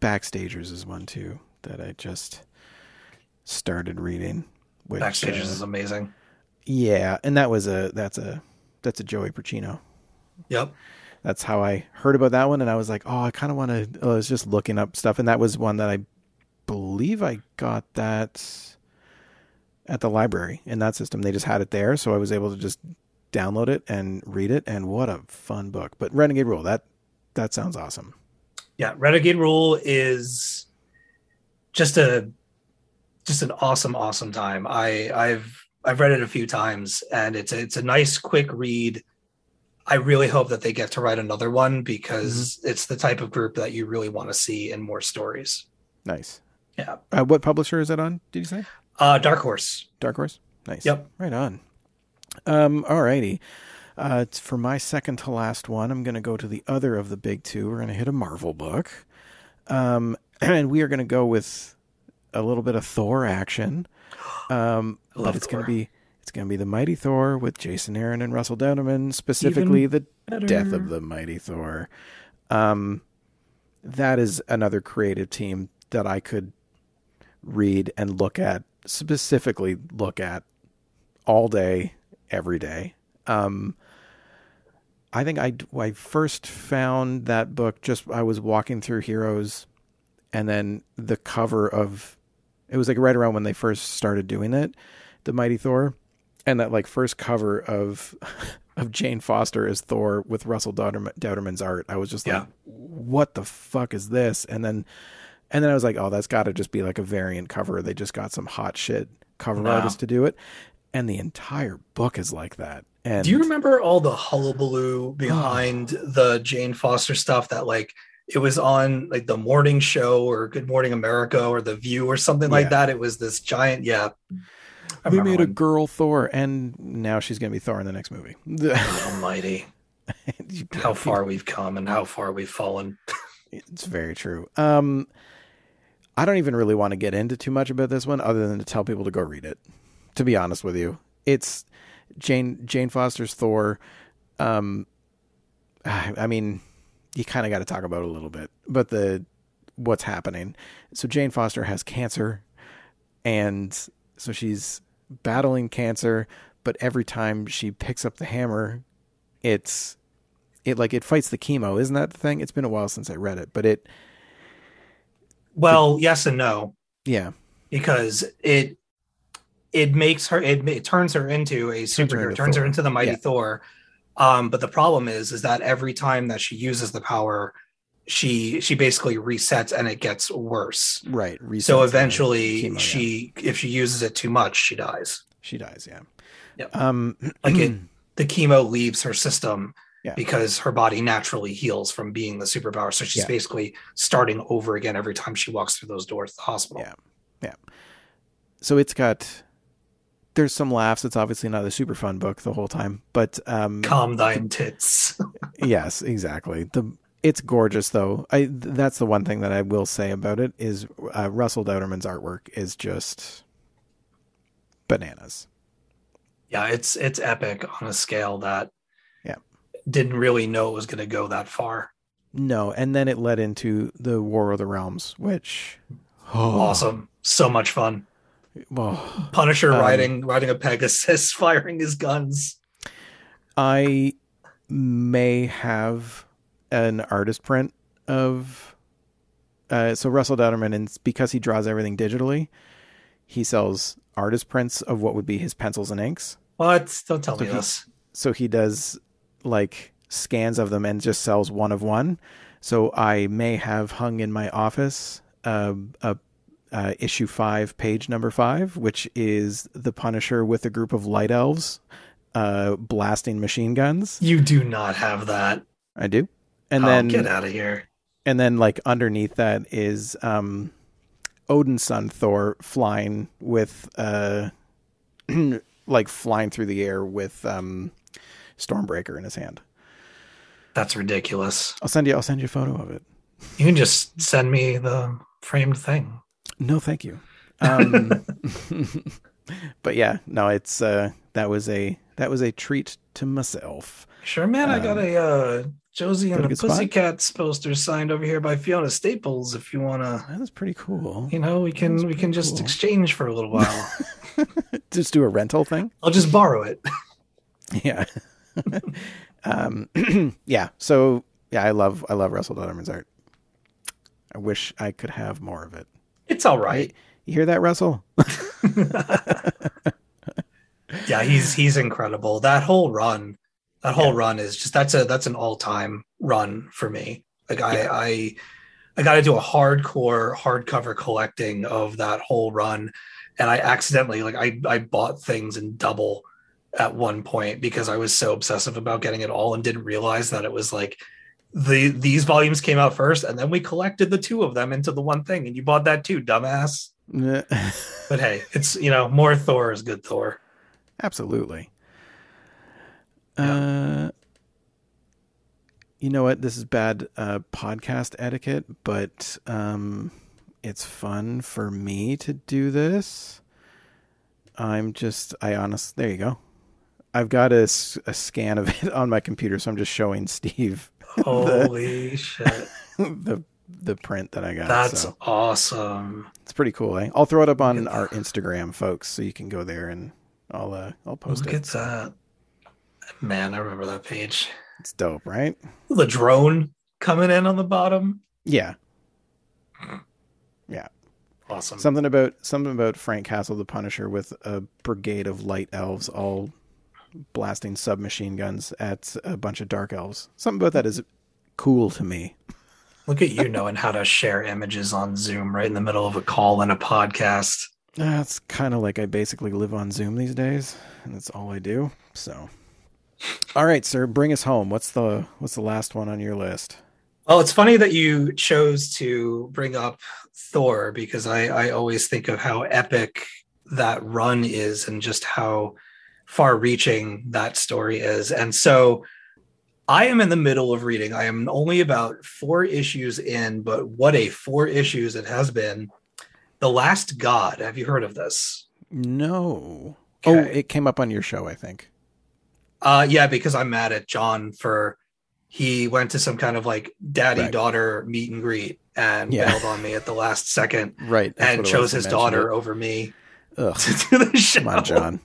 Backstagers is one too that I just started reading. Which, backstages uh, is amazing yeah, and that was a that's a that's a Joey Pacino. yep That's how I heard about that one, and I was like, oh, I kind of want to. I was just looking up stuff, and that was one that I believe I got that at the library in that system. They just had it there, so I was able to just download it and read it. And what a fun book! But Renegade Rule that that sounds awesome. yeah renegade rule is just a just an awesome awesome time i i've i've read it a few times and it's a, it's a nice quick read i really hope that they get to write another one because it's the type of group that you really want to see in more stories Nice. Yeah. Uh, what publisher is that on? Did you say uh dark horse Dark Horse? Nice. Yep. Right on. Um. Alrighty. Uh, it's for my second to last one. I'm going to go to the other of the big two. We're going to hit a Marvel book. Um, and we are going to go with a little bit of Thor action. Um, I love but it's going to be it's going to be the Mighty Thor with Jason Aaron and Russell Dauterman, specifically the Death of the Mighty Thor. Um, that is another creative team that I could read and look at, specifically look at all day, every day. Um, I think I, I first found that book just I was walking through Heroes, and then the cover of it was like right around when they first started doing it, the Mighty Thor, and that like first cover of of Jane Foster as Thor with Russell Dauterman, Dauterman's art. I was just like, what the fuck is this? And then and then I was like, oh, that's got to just be like a variant cover. They just got some hot shit cover No. artist to do it, and the entire book is like that. And do you remember all the hullabaloo behind the jane foster stuff that like it was on like the morning show or good morning america or the view or something Yeah. like that it was this giant yeah I remember made a girl Thor, and now she's gonna be Thor in the next movie. almighty how far we've come and how far we've fallen It's very true. Um, I don't even really want to get into too much about this one, other than to tell people to go read it. To be honest with you, it's Jane Jane Foster's Thor. Um, I I mean, you kind of got to talk about it a little bit, but the what's happening. So Jane Foster has cancer, and so she's battling cancer. But every time she picks up the hammer, it's it like it fights the chemo. Isn't that the thing? It's been a while since I read it, but it well yes and no yeah because it it makes her it, it turns her into a her superhero turns her into the mighty Yeah. thor um but the problem is is that every time that she uses the power she she basically resets and it gets worse right. so eventually chemo, yeah. she if she uses it too much she dies she dies. Yeah. Yep. Um. Like it- the chemo leaves her system Yeah. because her body naturally heals from being the superpower so she's Yeah. basically starting over again every time she walks through those doors to the hospital Yeah. Yeah. so it's got there's some laughs. It's obviously not a super fun book the whole time, but um, calm thine tits yes, exactly. The It's gorgeous, though. I that's the one thing that I will say about it is uh, Russell Dauterman's artwork is just bananas. Yeah, it's it's epic on a scale that Yeah. didn't really know it was going to go that far. No, and then it led into the War of the Realms, which oh, Awesome, so much fun. Oh, Punisher Um, riding riding a Pegasus, firing his guns. I may have an artist print of uh, so Russell Dauterman, and because he draws everything digitally, he sells artist prints of what would be his pencils and inks. What? Don't tell So me he- this. So he does like scans of them and just sells one of one. So I may have hung in my office uh, a uh, issue five, page number five, which is the Punisher with a group of light elves uh, blasting machine guns. You do not have that. I do. And oh, then get out of here. and then like underneath that is um Odin's son Thor flying with uh like flying through the air with um Stormbreaker in his hand. That's ridiculous. I'll send you I'll send you a photo of it. You can just send me the framed thing. No, thank you. Um but yeah, no, it's uh that was a that was a treat to myself. Sure, man. I got a uh, Josie and the good spot? Pussycats poster signed over here by Fiona Staples. If you wanna, that's pretty cool. you know, we can we can just cool. exchange for a little while. Just do a rental thing. I'll just borrow it. Yeah. um yeah, so yeah, I love I love Russell Dauterman's art. I wish I could have more of it. It's all right. You hear that, Russell? yeah, he's he's incredible. That whole run, that whole run is just that's a that's an all time run for me. Like I Yeah. I I got to do a hardcore hardcover collecting of that whole run, and I accidentally like I I bought things in double at one point because I was so obsessive about getting it all and didn't realize that it was like the these volumes came out first and then we collected the two of them into the one thing and you bought that too dumbass but hey it's you know more thor is good thor Absolutely. Uh, you know what? This is bad uh, podcast etiquette, but um, it's fun for me to do this. I'm just, I honest, there you go. I've got a, a scan of it on my computer, so I'm just showing Steve holy shit the the print that I got. That's so awesome. it's pretty cool. Eh? I'll throw it up on our Instagram, folks, so you can go there and I'll uh, I'll post Look it. at that. Man, I remember that page. It's dope, right? The drone coming in on the bottom. Yeah. Yeah. Awesome. Something about something about Frank Castle the Punisher with a brigade of light elves all blasting submachine guns at a bunch of dark elves. Something about that is cool to me. Look at you knowing how to share images on Zoom right in the middle of a call and a podcast. Ah, that's kind of like I basically live on Zoom these days, and that's all I do. So, all right, sir, bring us home. What's the what's the last one on your list? Well, it's funny that you chose to bring up Thor because I, I always think of how epic that run is and just how far reaching that story is. And so I am in the middle of reading. I am only about four issues in, but what a four issues it has been. The Last God. Have you heard of this? No. Oh, it came up on your show, I think. Uh, yeah, because I'm mad at John for he went to some kind of like daddy Right. daughter meet and greet and Yeah. bailed on me at the last second Right. and chose his daughter over me. Ugh, to do the show. come on, John.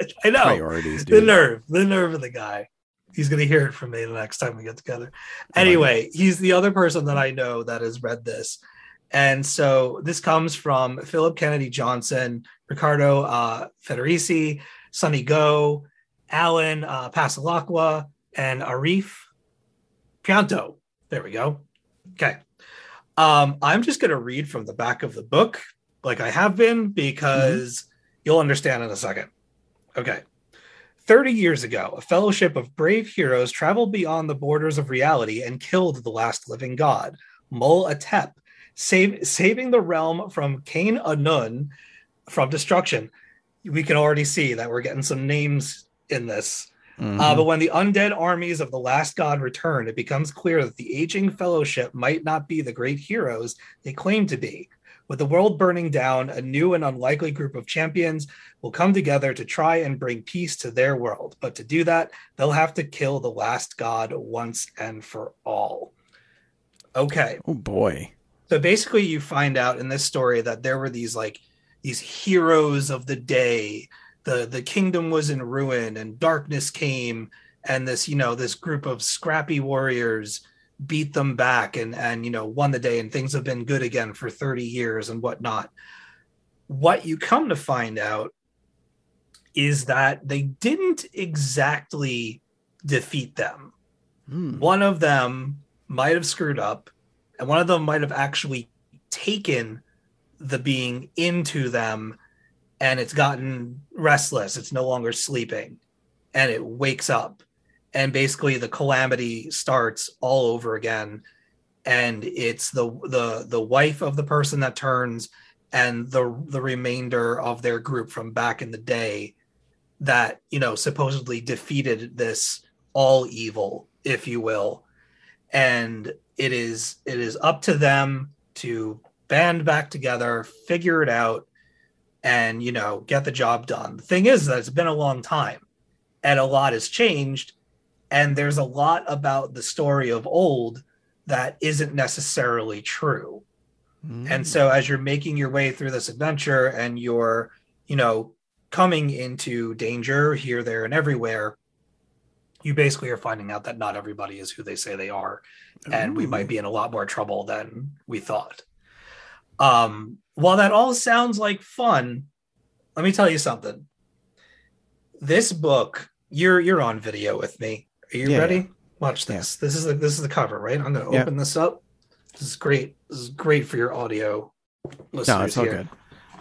I know Priorities, the nerve, the nerve of the guy. He's gonna hear it from me the next time we get together. Anyway, he's the other person that I know that has read this. And so this comes from Philip Kennedy Johnson, Ricardo uh, Federici, Sonny Gho, Alan uh, Passalaqua, and Arif Prianto. There we go. Okay. Um, I'm just going to read from the back of the book, like I have been, because you'll understand in a second. Okay. 30 years ago, a fellowship of brave heroes traveled beyond the borders of reality and killed the last living god, Mul Atep, save, saving the realm from Cain Anun from destruction. We can already see that we're getting some names in this. Mhm. Uh, but when the undead armies of the last god return, it becomes clear that the aging fellowship might not be the great heroes they claim to be. With the world burning down, a new and unlikely group of champions will come together to try and bring peace to their world. But to do that, they'll have to kill the last god once and for all. Okay. oh boy. So basically, you find out in this story that there were these like these heroes of the day. the The kingdom was in ruin, and darkness came, and this you know this group of scrappy warriors beat them back, and and you know won the day, and things have been good again for thirty years and whatnot. What you come to find out is that they didn't exactly defeat them Hmm. one of them might have screwed up and one of them might have actually taken the being into them and it's gotten restless it's no longer sleeping and it wakes up and basically the calamity starts all over again. And it's the the the wife of the person that turns and the the remainder of their group from back in the day that you know supposedly defeated this all evil if you will. And it is it is up to them to band back together figure it out and you know get the job done. The thing is that it's been a long time and a lot has changed and there's a lot about the story of old that isn't necessarily true. Hmm. and so as you're making your way through this adventure and you're you know coming into danger here there and everywhere you basically are finding out that not everybody is who they say they are. And we might be in a lot more trouble than we thought. Um while that all sounds like fun let me tell you something. This book you're you're on video with me are you Yeah, ready? watch this. This is the this is the cover right? I'm going to Yeah. open this up. This is great. This is great for your audio listeners No, it's all here. good.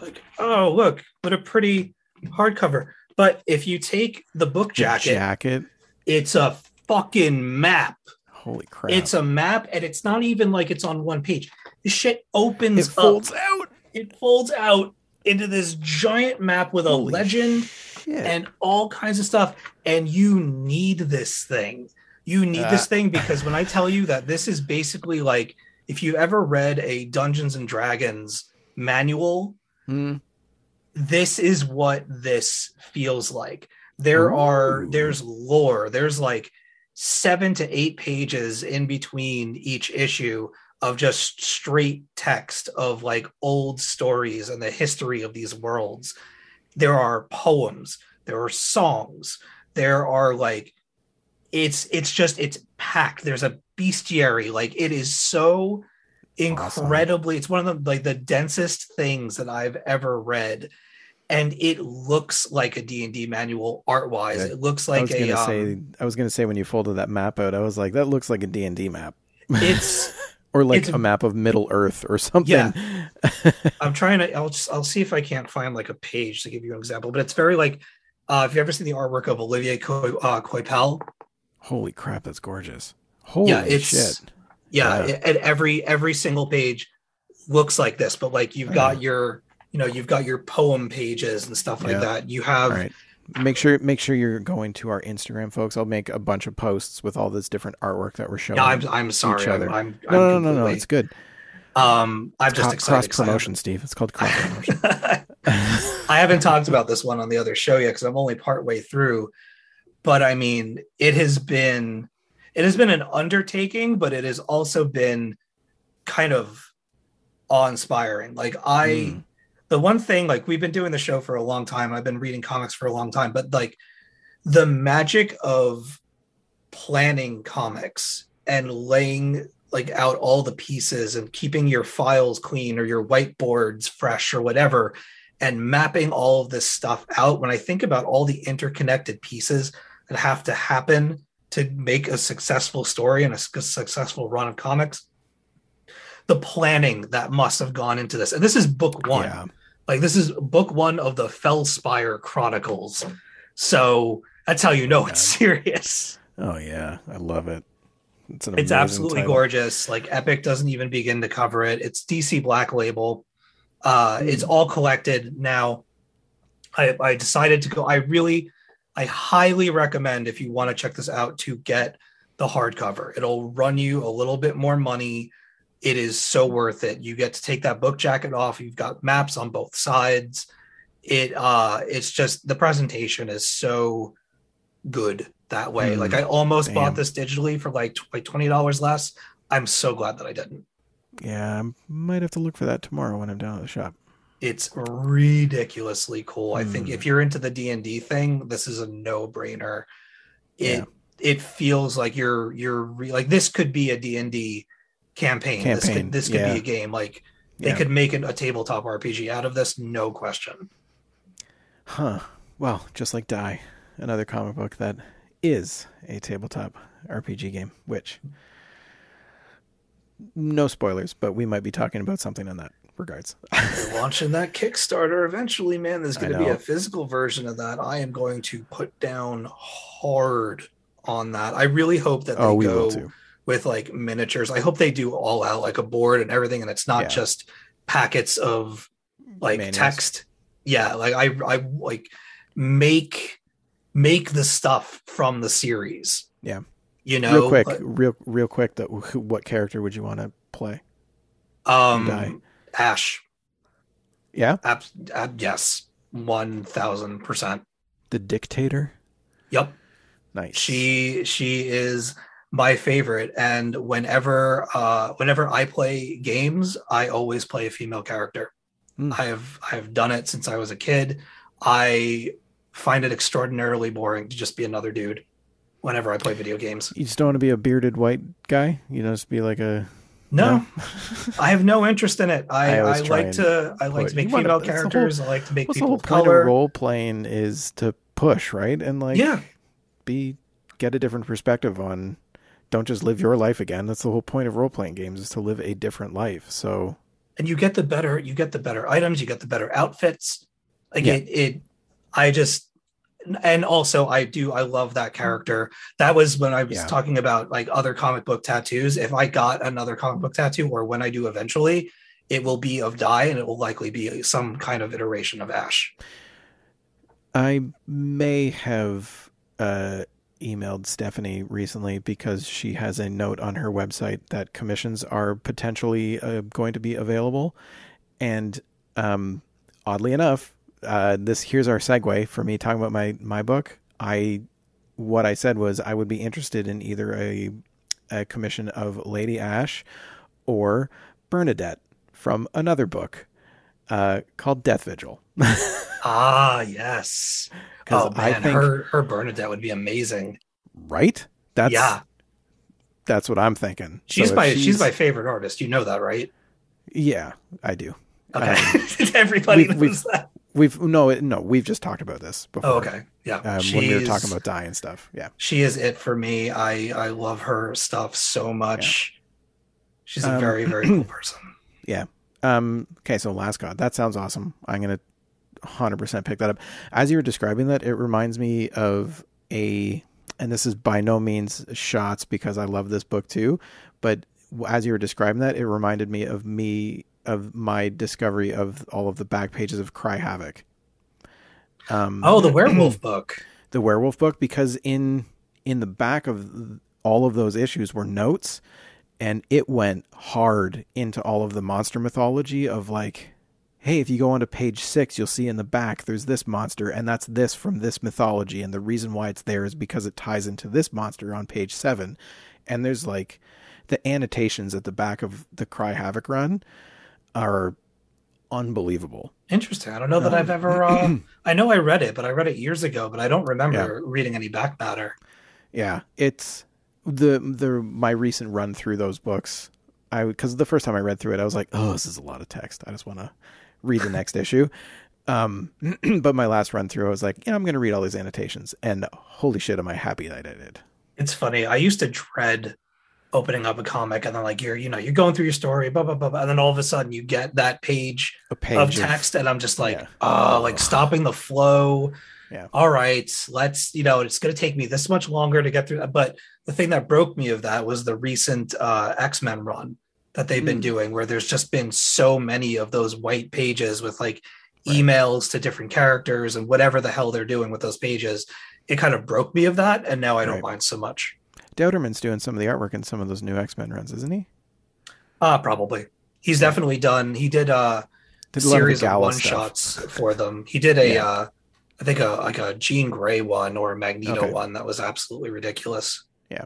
like oh look what a pretty hardcover but if you take the book The jacket Jacket. it's a fucking map. Holy crap. it's a map and it's not even like it's on one page. This shit opens it folds up. out. it folds out into this giant map with a Holy legend Shit. and all kinds of stuff and you need this thing you need Uh. this thing because when i tell you that this is basically like if you've ever read a dungeons and dragons manual Hmm. this is what this feels like there are there's lore there's like seven to eight pages in between each issue of just straight text of like old stories and the history of these worlds there are poems there are songs there are like it's it's just it's packed. There's a bestiary. Like it is so incredibly it's one of the like the densest things that i've ever read. And it looks like a d&d manual art wise it looks I like was a gonna um, say I was gonna say when you folded that map out, I was like, that looks like a D and D map. it's or like it's- a map of Middle Earth or something. Yeah. i'm trying to i'll just i'll see if i can't find like a page to give you an example but it's very like uh if you ever seen the artwork of olivier Coy, uh, Coipel, Holy crap, that's gorgeous. Holy Yeah, it's- shit. yeah, Yeah. a- and every every single page looks like this but like you've got Yeah. your you know you've got your poem pages and stuff like Yeah. that you have right. Make sure make sure you're going to our Instagram, folks. I'll make a bunch of posts with all this different artwork that we're showing. yeah i'm i'm sorry i'm other. i'm, no, no, I'm no, no, completely- It's good. um i'm just cross promotion, Steve. It's called cross promotion. I haven't talked about this one on the other show yet because I'm only part way through. But I mean, it has been it has been an undertaking, but it has also been kind of awe-inspiring. Like I Mm. The one thing like we've been doing the show for a long time. I've been reading comics for a long time, but like the magic of planning comics and laying like out all the pieces and keeping your files clean or your whiteboards fresh or whatever and mapping all of this stuff out when i think about all the interconnected pieces that have to happen to make a successful story and a successful run of comics the planning that must have gone into this and this is book one Yeah. Like this is book one of the Fellspyre Chronicles. So that's how you know it's serious. Oh yeah. I love it. It's an It's absolutely title. gorgeous. Like Epic doesn't even begin to cover it. It's DC Black Label. Uh, Hmm. It's all collected now. I, I decided to go. I really, I highly recommend if you want to check this out to get the hardcover. It'll run you a little bit more money. It is so worth it. You get to take that book jacket off. You've got maps on both sides. It uh it's just the presentation is so good that way. Hmm, like I almost damn. bought this digitally for like like $20 less. I'm so glad that I didn't. Yeah, I might have to look for that tomorrow when I'm down at the shop. It's ridiculously cool. I think Hmm. if you're into the D&D thing, this is a no-brainer. It Yeah. it feels like you're you're re- like this could be a D&D campaign. This could this could yeah. be a game like they Yeah. could make it a tabletop RPG out of this, no question. Huh. Well, just like Die, another comic book that is a tabletop RPG game, which no spoilers, but we might be talking about something in that regards. They're launching that Kickstarter eventually, man. There's going to be a physical version of that. I am going to put down hard on that. I really hope that oh, they oh, we go. With like miniatures. I hope they do all out like a board and everything, and it's not Yeah. just packets of like Manuals. text. Yeah, like I I like make make the stuff from the series. Yeah. You know, real quick, like, real real quick. That what character would you want to play? Um Ash. Yeah, Ab- ab- yes. 1000%. the dictator. Yep. Nice. she she is my favorite. And whenever uh whenever i play games i always play a female character. Hmm. i have i have done it since i was a kid. I find it extraordinarily boring to just be another dude whenever i play video games. You just don't want to be a bearded white guy. You know, just be like a no, i have no interest in it. I I i, like to i like put- to make female whole- characters. I like to make What's the people whole color. role playing is to push, right? And like, yeah. be get a different perspective on. Don't just live your life again. That's the whole point of role playing games is to live a different life. So and you get the better you get the better items you get the better outfits like Yeah. it, it i just and also i do i love that character that was when i was Yeah. talking about like other comic book tattoos if i got another comic book tattoo or when i do eventually it will be of die and it will likely be some kind of iteration of ash I may have uh, emailed Stephanie recently because she has a note on her website that commissions are potentially uh, going to be available, and um, oddly enough, uh, this here's our segue for me talking about my my book. I what I said was I would be interested in either a a commission of Lady Ash or Bernadette from another book uh, called Death Vigil. ah yes 'Cause oh I think- her her bernadette would be amazing right? That's yeah that's what I'm thinking. she's So my she's, my favorite artist you know that right yeah, I do. okay everybody we've- knows that We've no no we've just talked about this before. oh okay yeah Um, when we were talking about die and stuff. Yeah. she is it for me. I I love her stuff so much. She's a Um, very very cool person. Yeah. Um. Okay. So Last God. That sounds awesome. I'm gonna 100 percent pick that up. As you were describing that, it reminds me of a, and this is by no means shots because I love this book too, but as you were describing that, it reminded me of me of my discovery of all of the back pages of Cry Havoc. Um, Oh, the werewolf book. the werewolf book because in in the back of all of those issues were notes and it went hard into all of the monster mythology of like hey if you go onto page 6 you'll see in the back there's this monster and that's this from this mythology and the reason why it's there is because it ties into this monster on page 7 and there's like the annotations at the back of the cry havoc run are unbelievable Interesting. I don't know that I've ever. Uh, I know I read it, but I read it years ago. But I don't remember reading any back matter. Yeah, it's the the my recent run through those books. I because the first time I read through it, I was like, oh, this is a lot of text. I just want to read the next issue. Um, but my last run through, I was like, yeah, I'm going to read all these annotations, and holy shit, am I happy that I did. It's funny. I used to dread opening up a comic and then like you're you know you're going through your story, blah blah blah, blah and then all of a sudden you get that page page of text and i'm just like yeah. oh like stopping the flow Yeah. all right let's you know it's going to take me this much longer to get through that but the thing that broke me of that was the recent uh x-men run that they've been Hmm. doing where there's just been so many of those white pages with like Right. emails to different characters and whatever the hell they're doing with those pages. It kind of broke me of that, and now I don't Right. mind so much. Dauterman's doing some of the artwork in some of those new X Men runs, isn't he? Uh probably. He's definitely done. He did uh Did a lot of series of one stuff. shots for them. He did a, Yeah. uh, I think a like a Jean Grey one or a Magneto Okay. one that was absolutely ridiculous. Yeah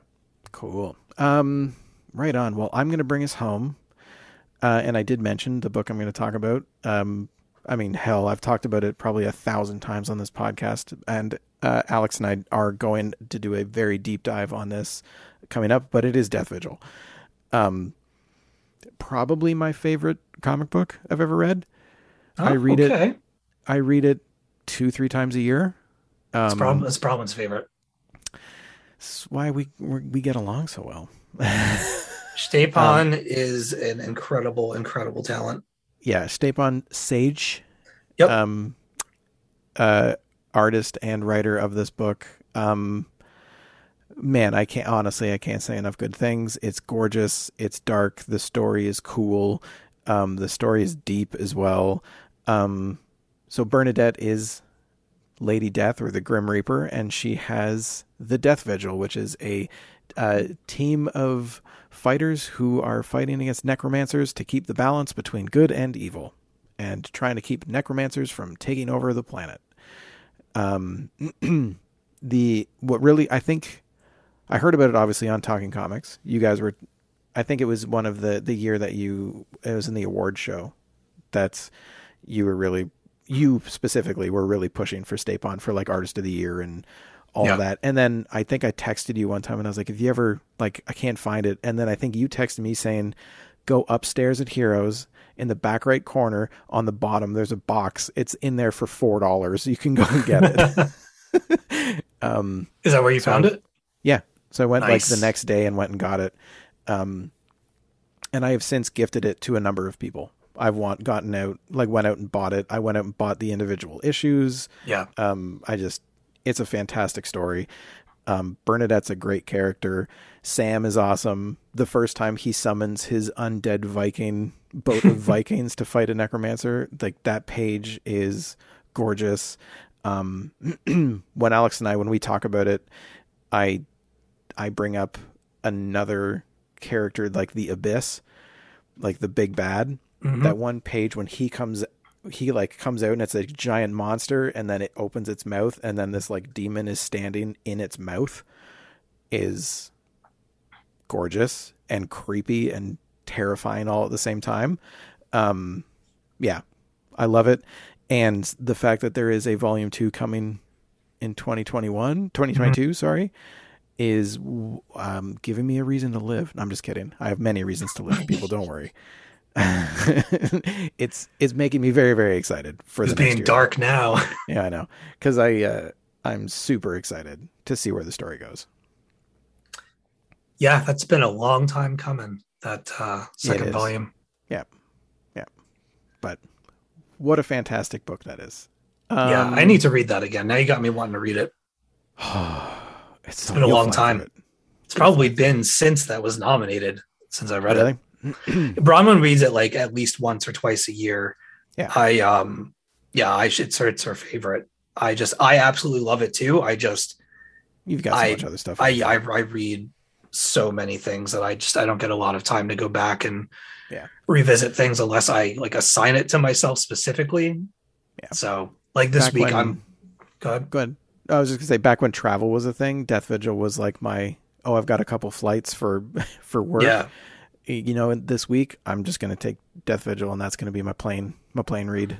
cool. Um, right on. Well, I'm going to bring us home. Uh, and I did mention the book I'm going to talk about. Um, I mean, hell, I've talked about it probably a thousand times on this podcast. And uh, Alex and I are going to do a very deep dive on this coming up, but it is Death Vigil. Um, probably my favorite comic book I've ever read. I Oh, read it- I read it two, three times a year. It's Um, probably it's Brahman's favorite. It's why we we we get along so well. Stjepan um, is an incredible, incredible talent. yeah, Stjepan Šejić, Yep. um, uh, artist and writer of this book. Um, man, I can't honestly, I can't say enough good things. It's gorgeous. It's dark. The story is cool. Um, the story is deep as well. Um, so Bernadette is Lady Death or the Grim Reaper, and she has the Death Vigil, which is a uh, team of fighters who are fighting against necromancers to keep the balance between good and evil, and trying to keep necromancers from taking over the planet. Um, the what really I think I heard about it obviously on Talking Comics. You guys were, I think it was one of the the year that you it was in the award show. That's you were really you specifically were really pushing for Stjepan for like artist of the year and all Yeah. that. And then I think I texted you one time and I was like, if you ever like I can't find it. And then I think you texted me saying, go upstairs at Heroes in the back right corner on the bottom. There's a box. It's in there for four dollars. You can go and get it. um, Is that where you So- found it? yeah. So I went Nice. like the next day and went and got it. Um, and I have since gifted it to a number of people. I've want gotten out, like went out and bought it. I went out and bought the individual issues. Yeah. Um, I just, it's a fantastic story. Um, Bernadette's a great character. Sam is awesome. The first time he summons his undead Viking boat of Vikings to fight a necromancer, like that page is gorgeous. Um, when Alex and I, when we talk about it, I, I bring up another character like the Abyss, like the big bad Mhm. that one page when he comes he like comes out and it's a giant monster and then it opens its mouth and then this like demon is standing in its mouth is gorgeous and creepy and terrifying all at the same time. Um yeah i love it. And the fact that there is a volume 2 coming in 2021 2022 sorry is um, giving me a reason to live. I'm just kidding. I have many reasons to live. People don't worry it's it's making me very very excited for It's the next being dark now. Yeah, I know because I uh, I'm super excited to see where the story goes. yeah, that's been a long time coming. That uh, second volume. But what a fantastic book that is. yeah, Um, I need to read that again. Now you got me wanting to read it. it's, so- been a long time. it. It's probably been since that was nominated since I read Really? it. Brahman reads it like at least once or twice a year. Yeah. I um yeah, I should it's her, it's her favorite. I just I absolutely love it too. I just You've got so I- much other stuff. I, I I read so many things that I just I don't get a lot of time to go back and Yeah. revisit things unless I like assign it to myself specifically. Yeah. So like this Back week when- I'm good. Good. I was just gonna say back when travel was a thing, Death Vigil was like my oh I've got a couple flights for for work. Yeah. You know, this week I'm just gonna take Death Vigil and that's gonna be my plane my plane read.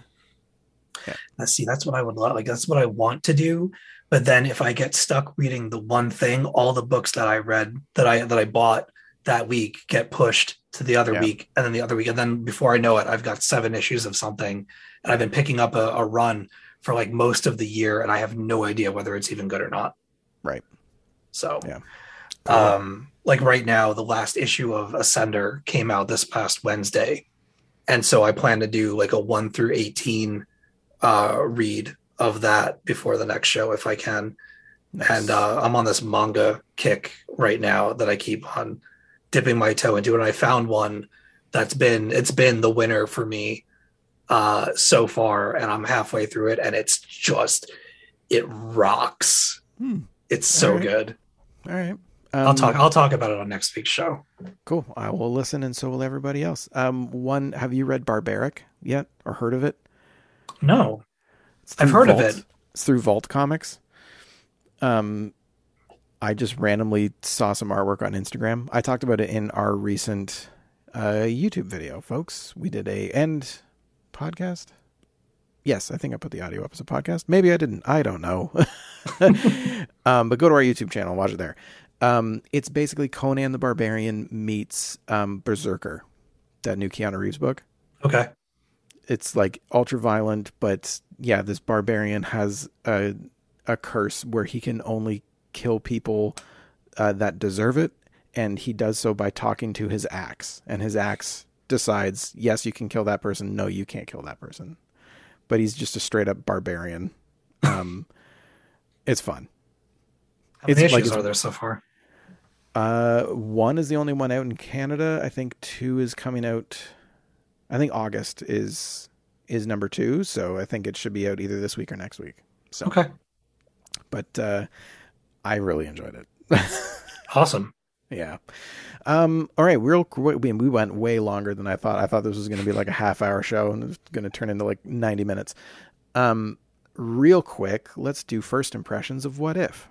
Uh, see that's what i would love like that's what i want to do but then if i get stuck reading the one thing all the books that i read that i that i bought that week get pushed to the other Yeah. week and then the other week and then before i know it i've got seven issues of something and i've been picking up a, a run for like most of the year and i have no idea whether it's even good or not Right. so Yeah. um like right now the last issue of ascender came out this past wednesday and so i plan to do like a 1 through 18 uh read of that before the next show if i can Nice. and uh i'm on this manga kick right now that i keep on dipping my toe into and i found one that's been it's been the winner for me uh, so far, and I'm halfway through it, and it's just it rocks. Hmm. It's so right. good. All right. I'll Um, talk. I'll talk about it on next week's show. Cool. I will listen, and so will everybody else. Um, one. Have you read Barbaric yet, or heard of it? No, I've heard of it. It's through Vault Comics. Um, I just randomly saw some artwork on Instagram. I talked about it in our recent uh, YouTube video, folks. We did a end podcast. Yes, I think I put the audio up as a podcast. Maybe I didn't. I don't know. um, but go to our YouTube channel watch it there. Um, it's basically Conan the Barbarian meets um, BRZRKR, that new Keanu Reeves book Okay. it's like ultra violent, but yeah, this barbarian has a a curse where he can only kill people uh, that deserve it, and he does so by talking to his axe, and his axe decides, yes, you can kill that person, no, you can't kill that person, but he's just a straight up barbarian. Um, it's fun. How many It's issues it's- are there so far? Uh, one is the only one out in Canada. I think two is coming out. I think August is is number two, so I think it should be out either this week or next week. So, Okay. but uh, I really enjoyed it. Awesome. yeah. Um. All right. Real. qu- We we went way longer than I thought. I thought this was going to be like a half hour show, and it's going to turn into like ninety minutes. Um. Real quick, let's do first impressions of What If,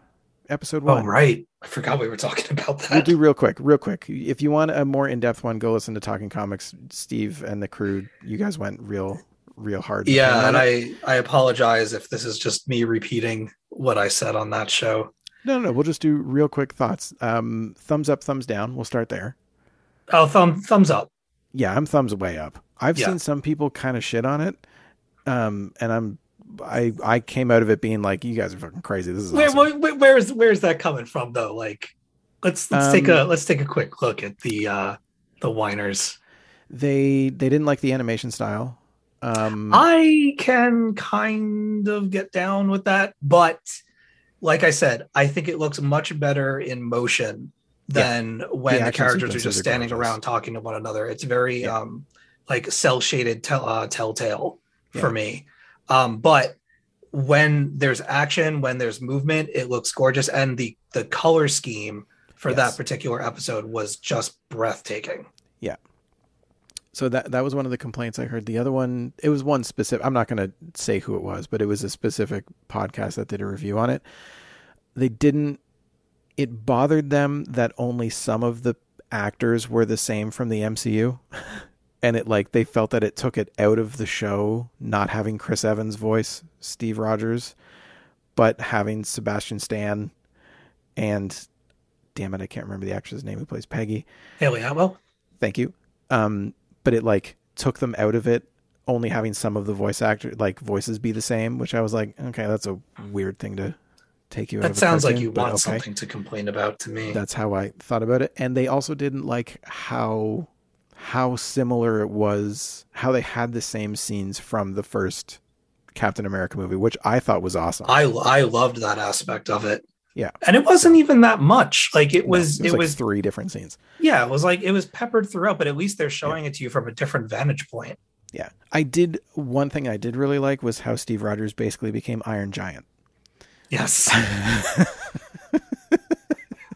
episode Oh one. right. I forgot we were talking about that. We'll do real quick, real quick. If you want a more in depth one, go listen to Talking Comics. Steve and the crew, you guys went real, real hard. in the paint yeah, and. I I apologize if this is just me repeating what I said on that show. no, no, no. We'll just do real quick thoughts. Um, thumbs up, thumbs down. We'll start there. Oh, thumb thumbs up. Yeah, I'm thumbs way up. I've Yeah. seen some people kind of shit on it, um, and I'm, I, I came out of it being like, you guys are fucking crazy. This is Where, awesome. where, where's where's that coming from though? Like, let's let's take a Um, let's take a quick look at the uh the whiners. They, they didn't like the animation style. Um, I can kind of get down with that, but like I said, I think it looks much better in motion than when the, characters are just standing gorgeous. around talking to one another. It's very Yeah. um like cell shaded tell uh, telltale Yeah. for me. Um, but when there's action, when there's movement, it looks gorgeous, and the the color scheme for Yes. that particular episode was just breathtaking. Yeah. So that that was one of the complaints I heard. The other one, it was one specific. I'm not going to say who it was, but it was a specific podcast that did a review on it. They didn't. It bothered them that only some of the actors were the same from the MCU, and it like they felt that it took it out of the show not having Chris Evans' voice, Steve Rogers, but having Sebastian Stan, and damn it, I can't remember the actress' name who plays Peggy. Hayley Atwell. Thank you. Um, but it like took them out of it, only having some of the voice actor like voices be the same, which I was like, okay, that's a weird thing to take you out That sounds like you want okay. something to complain about to me. That's how I thought about it, and they also didn't like how how similar it was, how they had the same scenes from the first Captain America movie, which I thought was awesome. I I loved that aspect of it. Yeah. And it wasn't even that much. Like it No, was it was it like was three different scenes. yeah, it was like it was peppered throughout, but at least they're showing it to you from a different vantage point. Yeah, I did. One thing I did really like was how Steve Rogers basically became Iron Giant. Yes.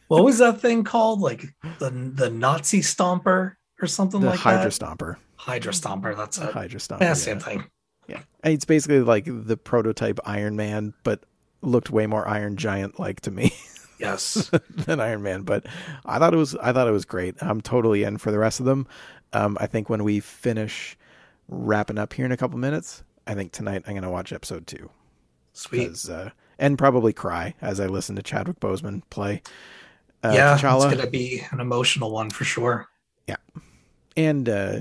what was that thing called? Like the the Nazi stomper or something the like Hydra that? Stomper. Hydra stomper, that's it. Hydra Stomper. Yeah, yeah. same thing. Yeah. And It's basically like the prototype Iron Man, but looked way more Iron Giant like to me Yes. than Iron Man. But I thought it was I thought it was great. I'm totally in for the rest of them. Um, I think when we finish wrapping up here in a couple minutes, I think tonight I'm gonna watch episode two. Sweet. Uh, and probably cry as I listen to Chadwick Boseman play uh, yeah, T'Challa it's gonna be an emotional one for sure. And uh,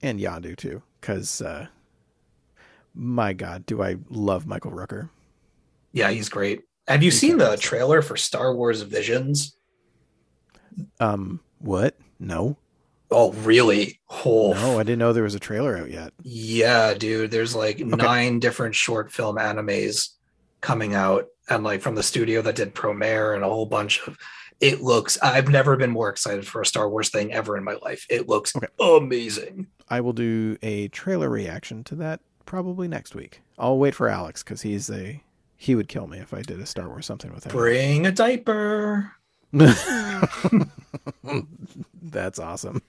and Yondu too, because uh, my God, do I love Michael Rooker? Yeah, he's great. Have you He's seen the trailer for Star Wars Visions? Um, what? No, Oh, really? Oh, no, I didn't know there was a trailer out yet. Yeah, dude. There's like nine different short film animes coming out, and like from the studio that did Promare and a whole bunch of. It looks. I've never been more excited for a Star Wars thing ever in my life. It looks Okay. amazing. I will do a trailer reaction to that probably next week. I'll wait for Alex because he's a he would kill me if I did a Star Wars something with him. Bring a diaper. That's awesome.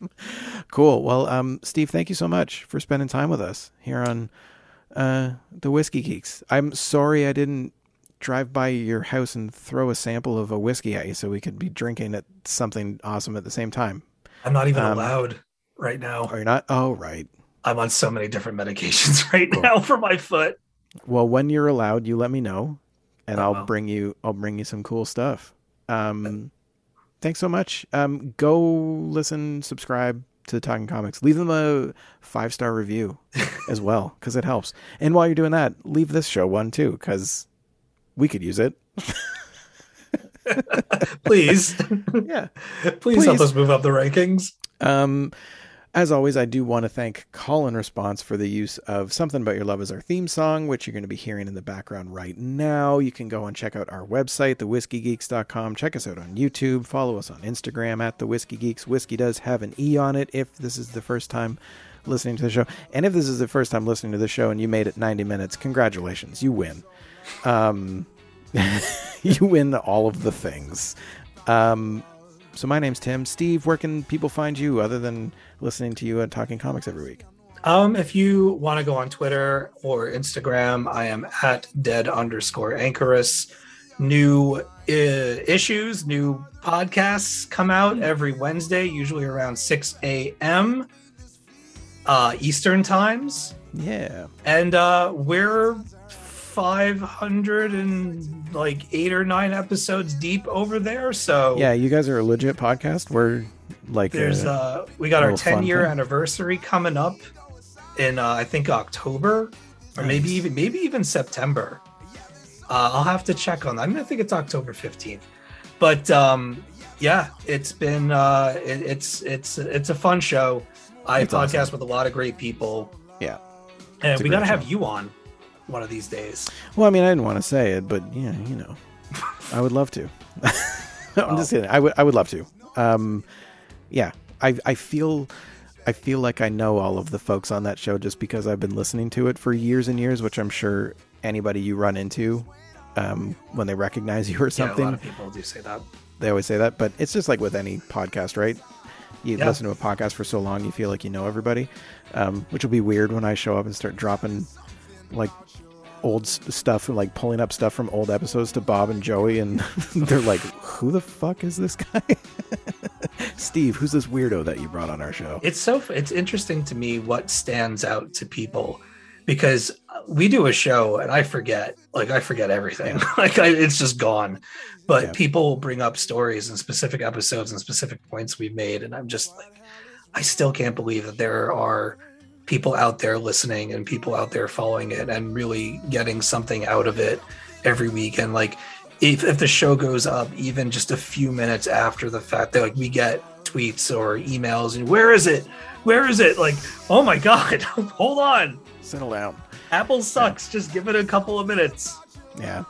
Cool. Well, um, Steve, thank you so much for spending time with us here on uh, the Whiskey Geeks. I'm sorry I didn't drive by your house and throw a sample of a whiskey at you so we could be drinking at something awesome at the same time. I'm not even Um, allowed right now. Are you not? Oh, right. I'm on so many different medications right Cool. now for my foot. Well, when you're allowed, you let me know, and I'll bring you. I'll bring you some cool stuff. Um, thanks so much. Um, go listen, subscribe to Talking Comics. Leave them a five star review as well because it helps. And while you're doing that, leave this show one too because we could use it. Please, Yeah. please, help us move up the rankings. Um, as always, I do want to thank ColinResponse for the use of Something About Your Love as our theme song, which you're going to be hearing in the background right now. You can go and check out our website, thewhiskeygeeks.com. Check us out on YouTube. Follow us on Instagram at The Whiskey Geeks. Whiskey does have an E on it if this is the first time listening to the show. And if this is the first time listening to the show and you made it 90 minutes, congratulations. You win. Um, you win all of the things. Um, so my name's Tim. Steve, where can people find you other than listening to you and talking comics every week? Um, if you want to go on Twitter or Instagram, I am at dead underscore anchoress. New uh, issues, new podcasts come out every Wednesday, usually around 6 a.m. Uh, Eastern times. Yeah. And uh, we're 500 and like eight or nine episodes deep over there. So Yeah, you guys are a legit podcast. We're like There's uh, uh we got our 10 year thing. anniversary coming up in uh, I think October or maybe even maybe even September. Uh, I'll have to check on that. I mean I think it's October 15th. But um yeah, it's been uh it, it's it's it's a fun show. I It's podcast awesome. with a lot of great people yeah. and we got to have you on one of these days. Well, I mean, I didn't want to say it, but yeah, you know, I would love to. I'm just kidding. I would. I would love to. Um, yeah. I. I feel. I feel like I know all of the folks on that show just because I've been listening to it for years and years, which I'm sure anybody you run into, um, when they recognize you or Yeah, a something, lot of people do say that. they always say that. But it's just like with any podcast, right? You Yeah. listen to a podcast for so long, you feel like you know everybody, um, which will be weird when I show up and start dropping like old stuff, like pulling up stuff from old episodes to Bob and Joey, and they're like, "Who the fuck is this guy?" Steve, who's this weirdo that you brought on our show? it's so it's interesting to me what stands out to people because uh, we do a show and i forget like i forget everything like I, it's just gone but Yeah. people bring up stories and specific episodes and specific points we've made and i'm just like i still can't believe that there are people out there listening and people out there following it and really getting something out of it every week and like if, if the show goes up even just a few minutes after the fact that like we get tweets or emails and where is it where is it like oh my god hold on Settle down. apple sucks just give it a couple of minutes Yeah.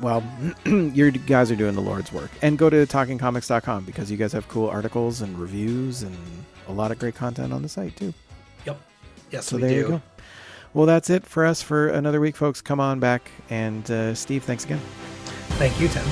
Well, you guys are doing the Lord's work. And go to talkingcomics.com because you guys have cool articles and reviews and a lot of great content on the site, too. Yes So we there do you go. Well, that's it for us for another week, folks. Come on back. And uh, Steve, thanks again. thank you tim